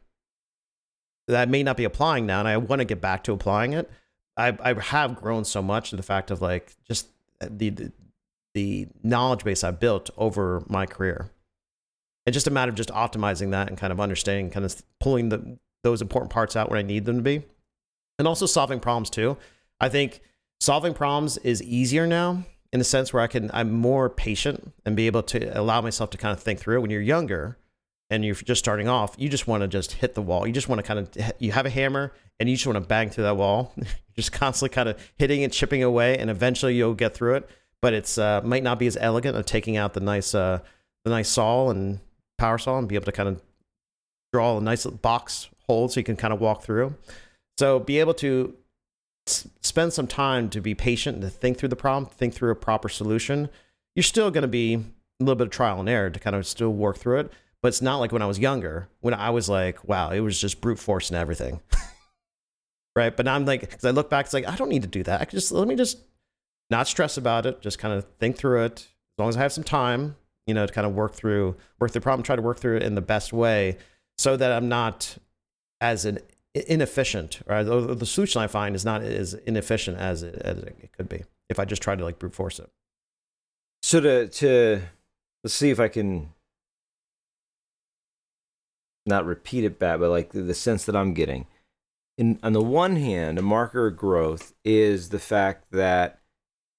that may not be applying now, and I want to get back to applying it. I I have grown so much to the fact of like just the the, the knowledge base I built over my career. It's just a matter of just optimizing that and kind of understanding, kind of pulling the those important parts out where I need them to be, and also solving problems too. I think solving problems is easier now in the sense where I can I'm more patient and be able to allow myself to kind of think through. It. When you're younger and you're just starting off, you just want to just hit the wall. You just want to kind of you have a hammer and you just want to bang through that wall. you're just constantly kind of hitting and chipping away, and eventually you'll get through it. But it's uh, might not be as elegant of taking out the nice uh, the nice saw and power saw and be able to kind of draw a nice box hole so you can kind of walk through. So be able to s- spend some time to be patient and to think through the problem, think through a proper solution. You're still going to be a little bit of trial and error to kind of still work through it. But it's not like when I was younger, when I was like, wow, it was just brute force and everything. right. But now I'm like, because I look back, it's like, I don't need to do that. I could just, let me just not stress about it, just kind of think through it. As long as I have some time, you know, to kind of work through, work the problem, try to work through it in the best way so that I'm not as an inefficient the, the solution I find is not as inefficient as it, as it could be. if I just try to like brute force it. So to to let's see if I can not repeat it back, but like the, sense that I'm getting. In on the one hand, a marker of growth is the fact that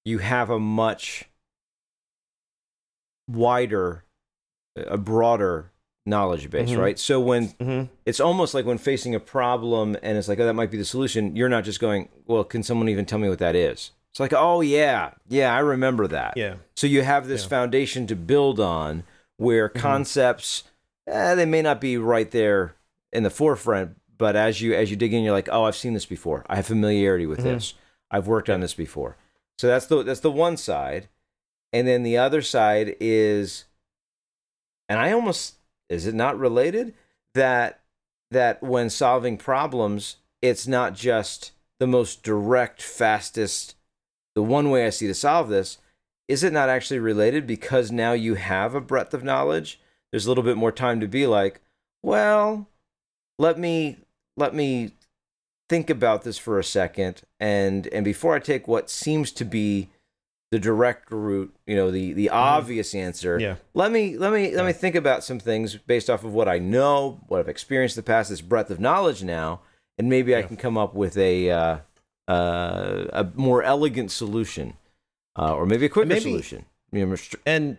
you have a much wider, a broader knowledge base, Mhm. right? So when Mm-hmm. it's almost like when facing a problem and it's like, oh, that might be the solution, you're not just going, well, can someone even tell me what that is? It's like, oh, yeah, yeah, I remember that. Yeah. So you have this Yeah. foundation to build on where Mhm. concepts, eh, they may not be right there in the forefront, but as you as you dig in, you're like, oh, I've seen this before. I have familiarity with Mhm. this. I've worked on this before. So that's the that's the one side, and then the other side is, and I almost is it not related that that when solving problems, it's not just the most direct, fastest, the one way I see to solve this. Is it not actually related because now you have a breadth of knowledge? There's a little bit more time to be like, well, let me let me think about this for a second and and before I take what seems to be the direct route, you know, the the obvious answer, Yeah. let me let me let Yeah. me think about some things based off of what I know, what I've experienced in the past, this breadth of knowledge now, and maybe I can come up with a uh, uh, a more elegant solution, uh, or maybe a quicker Maybe- solution. You know, And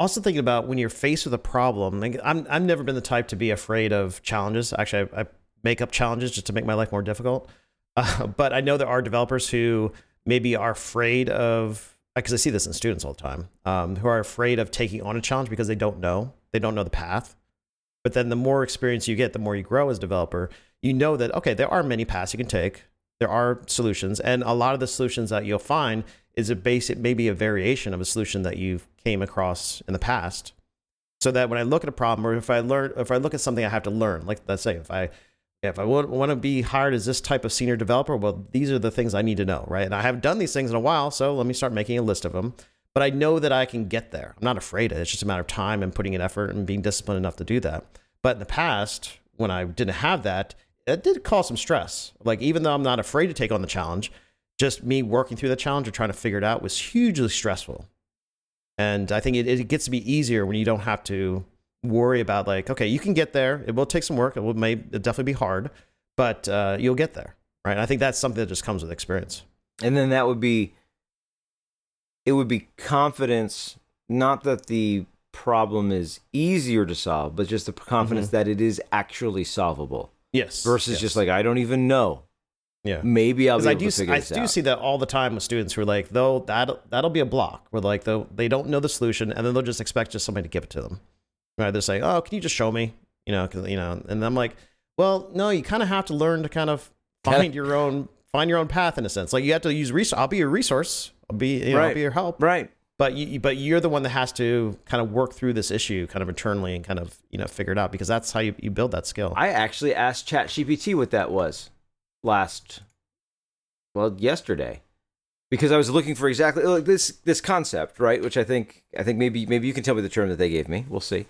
also thinking about when you're faced with a problem, like I'm I've never been the type to be afraid of challenges. Actually, I, I make up challenges just to make my life more difficult. Uh, but I know there are developers who maybe are afraid of because I see this in students all the time, um, who are afraid of taking on a challenge because they don't know they don't know the path. But then the more experience you get, the more you grow as a developer. You know that okay, there are many paths you can take. There are solutions, and a lot of the solutions that you'll find is a basic, maybe a variation of a solution that you've came across in the past. So that when I look at a problem, or if I learn, if I look at something I have to learn, like let's say if I if I want, to be hired as this type of senior developer, well, these are the things I need to know, right? And I haven't done these things in a while, so let me start making a list of them. But I know that I can get there. I'm not afraid of it. It's just a matter of time and putting in effort and being disciplined enough to do that. But in the past, when I didn't have that, it did cause some stress. Like even though I'm not afraid to take on the challenge, just me working through the challenge or trying to figure it out was hugely stressful. And I think it, it gets to be easier when you don't have to worry about like, okay, you can get there. It will take some work. It will may it'll definitely be hard, but uh, you'll get there, right? And I think that's something that just comes with experience. and then that would be it would be confidence not that the problem is easier to solve but just the confidence that it is actually solvable Yes. versus yes. just like i don't even know yeah. maybe i'll be I able do, to s- figure I do out see that all the time with students who are like, though that that'll be a block where like though they don't know the solution and then they'll just expect just somebody to give it to them. Right? They're saying, "Oh, can you just show me?" You know, 'cause, you know, and I'm like, "Well, no, you kind of have to learn to kind of find your own find your own path in a sense. Like you have to use resource. I'll be your resource. I'll be you know, I'll be your help. right But you, but you're the one that has to kind of work through this issue kind of internally and kind of you know figure it out because that's how you, you build that skill. i actually asked ChatGPT what that was last well yesterday because i was looking for exactly like this this concept right which i think i think maybe maybe you can tell me the term that they gave me we'll see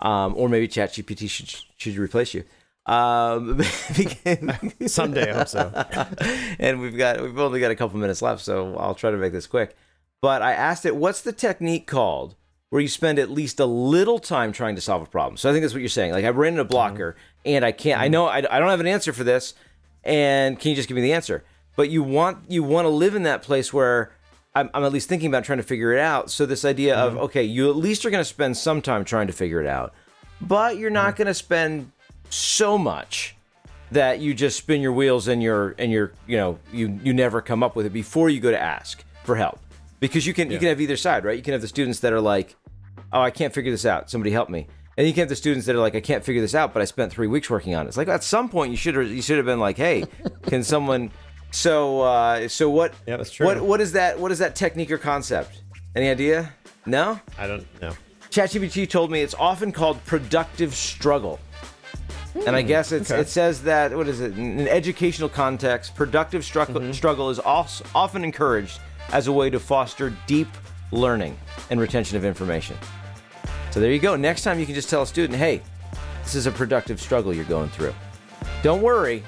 um, or maybe ChatGPT should should replace you um, Someday, I hope so. and we've got we've only got a couple minutes left, so I'll try to make this quick. But I asked it, what's the technique called where you spend at least a little time trying to solve a problem? So I think that's what you're saying. Like I ran into a blocker mm-hmm. and I can't. I mm-hmm. know I, I don't have an answer for this, and can you just give me the answer? But you want you want to live in that place where I'm, I'm at least thinking about trying to figure it out. So this idea of mm-hmm. okay, you at least are going to spend some time trying to figure it out, but you're not going to spend so much that you just spin your wheels and you're and you're you know you you never come up with it before you go to ask for help because you can you can have either side right? You can have the students that are like oh i can't figure this out. Somebody help me. And you can have the students that are like i can't figure this out but i spent three weeks working on it. It's like at some point you should have you should have been like hey can someone so uh so what Yeah, that's true. what what is that what is that technique or concept? Any idea? No? I don't know. ChatGPT told me it's often called productive struggle. And I guess it's, okay. it says that, what is it, in an educational context, productive struggle, struggle is also often encouraged as a way to foster deep learning and retention of information. So there you go. Next time you can just tell a student, hey, this is a productive struggle you're going through. Don't worry,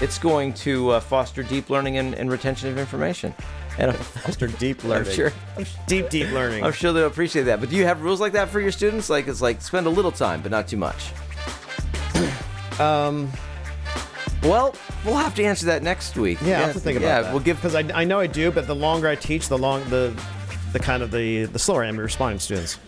it's going to uh, foster deep learning and, and retention of information. and Foster deep learning. I'm sure, Deep, deep learning. I'm sure they'll appreciate that. But do you have rules like that for your students? Like it's like spend a little time, but not too much. Um, Well, we'll have to answer that next week. yeah, I have to think about yeah, that. we'll give. because I, I know I do, but the longer I teach, the long the the kind of the the slower I am responding to students.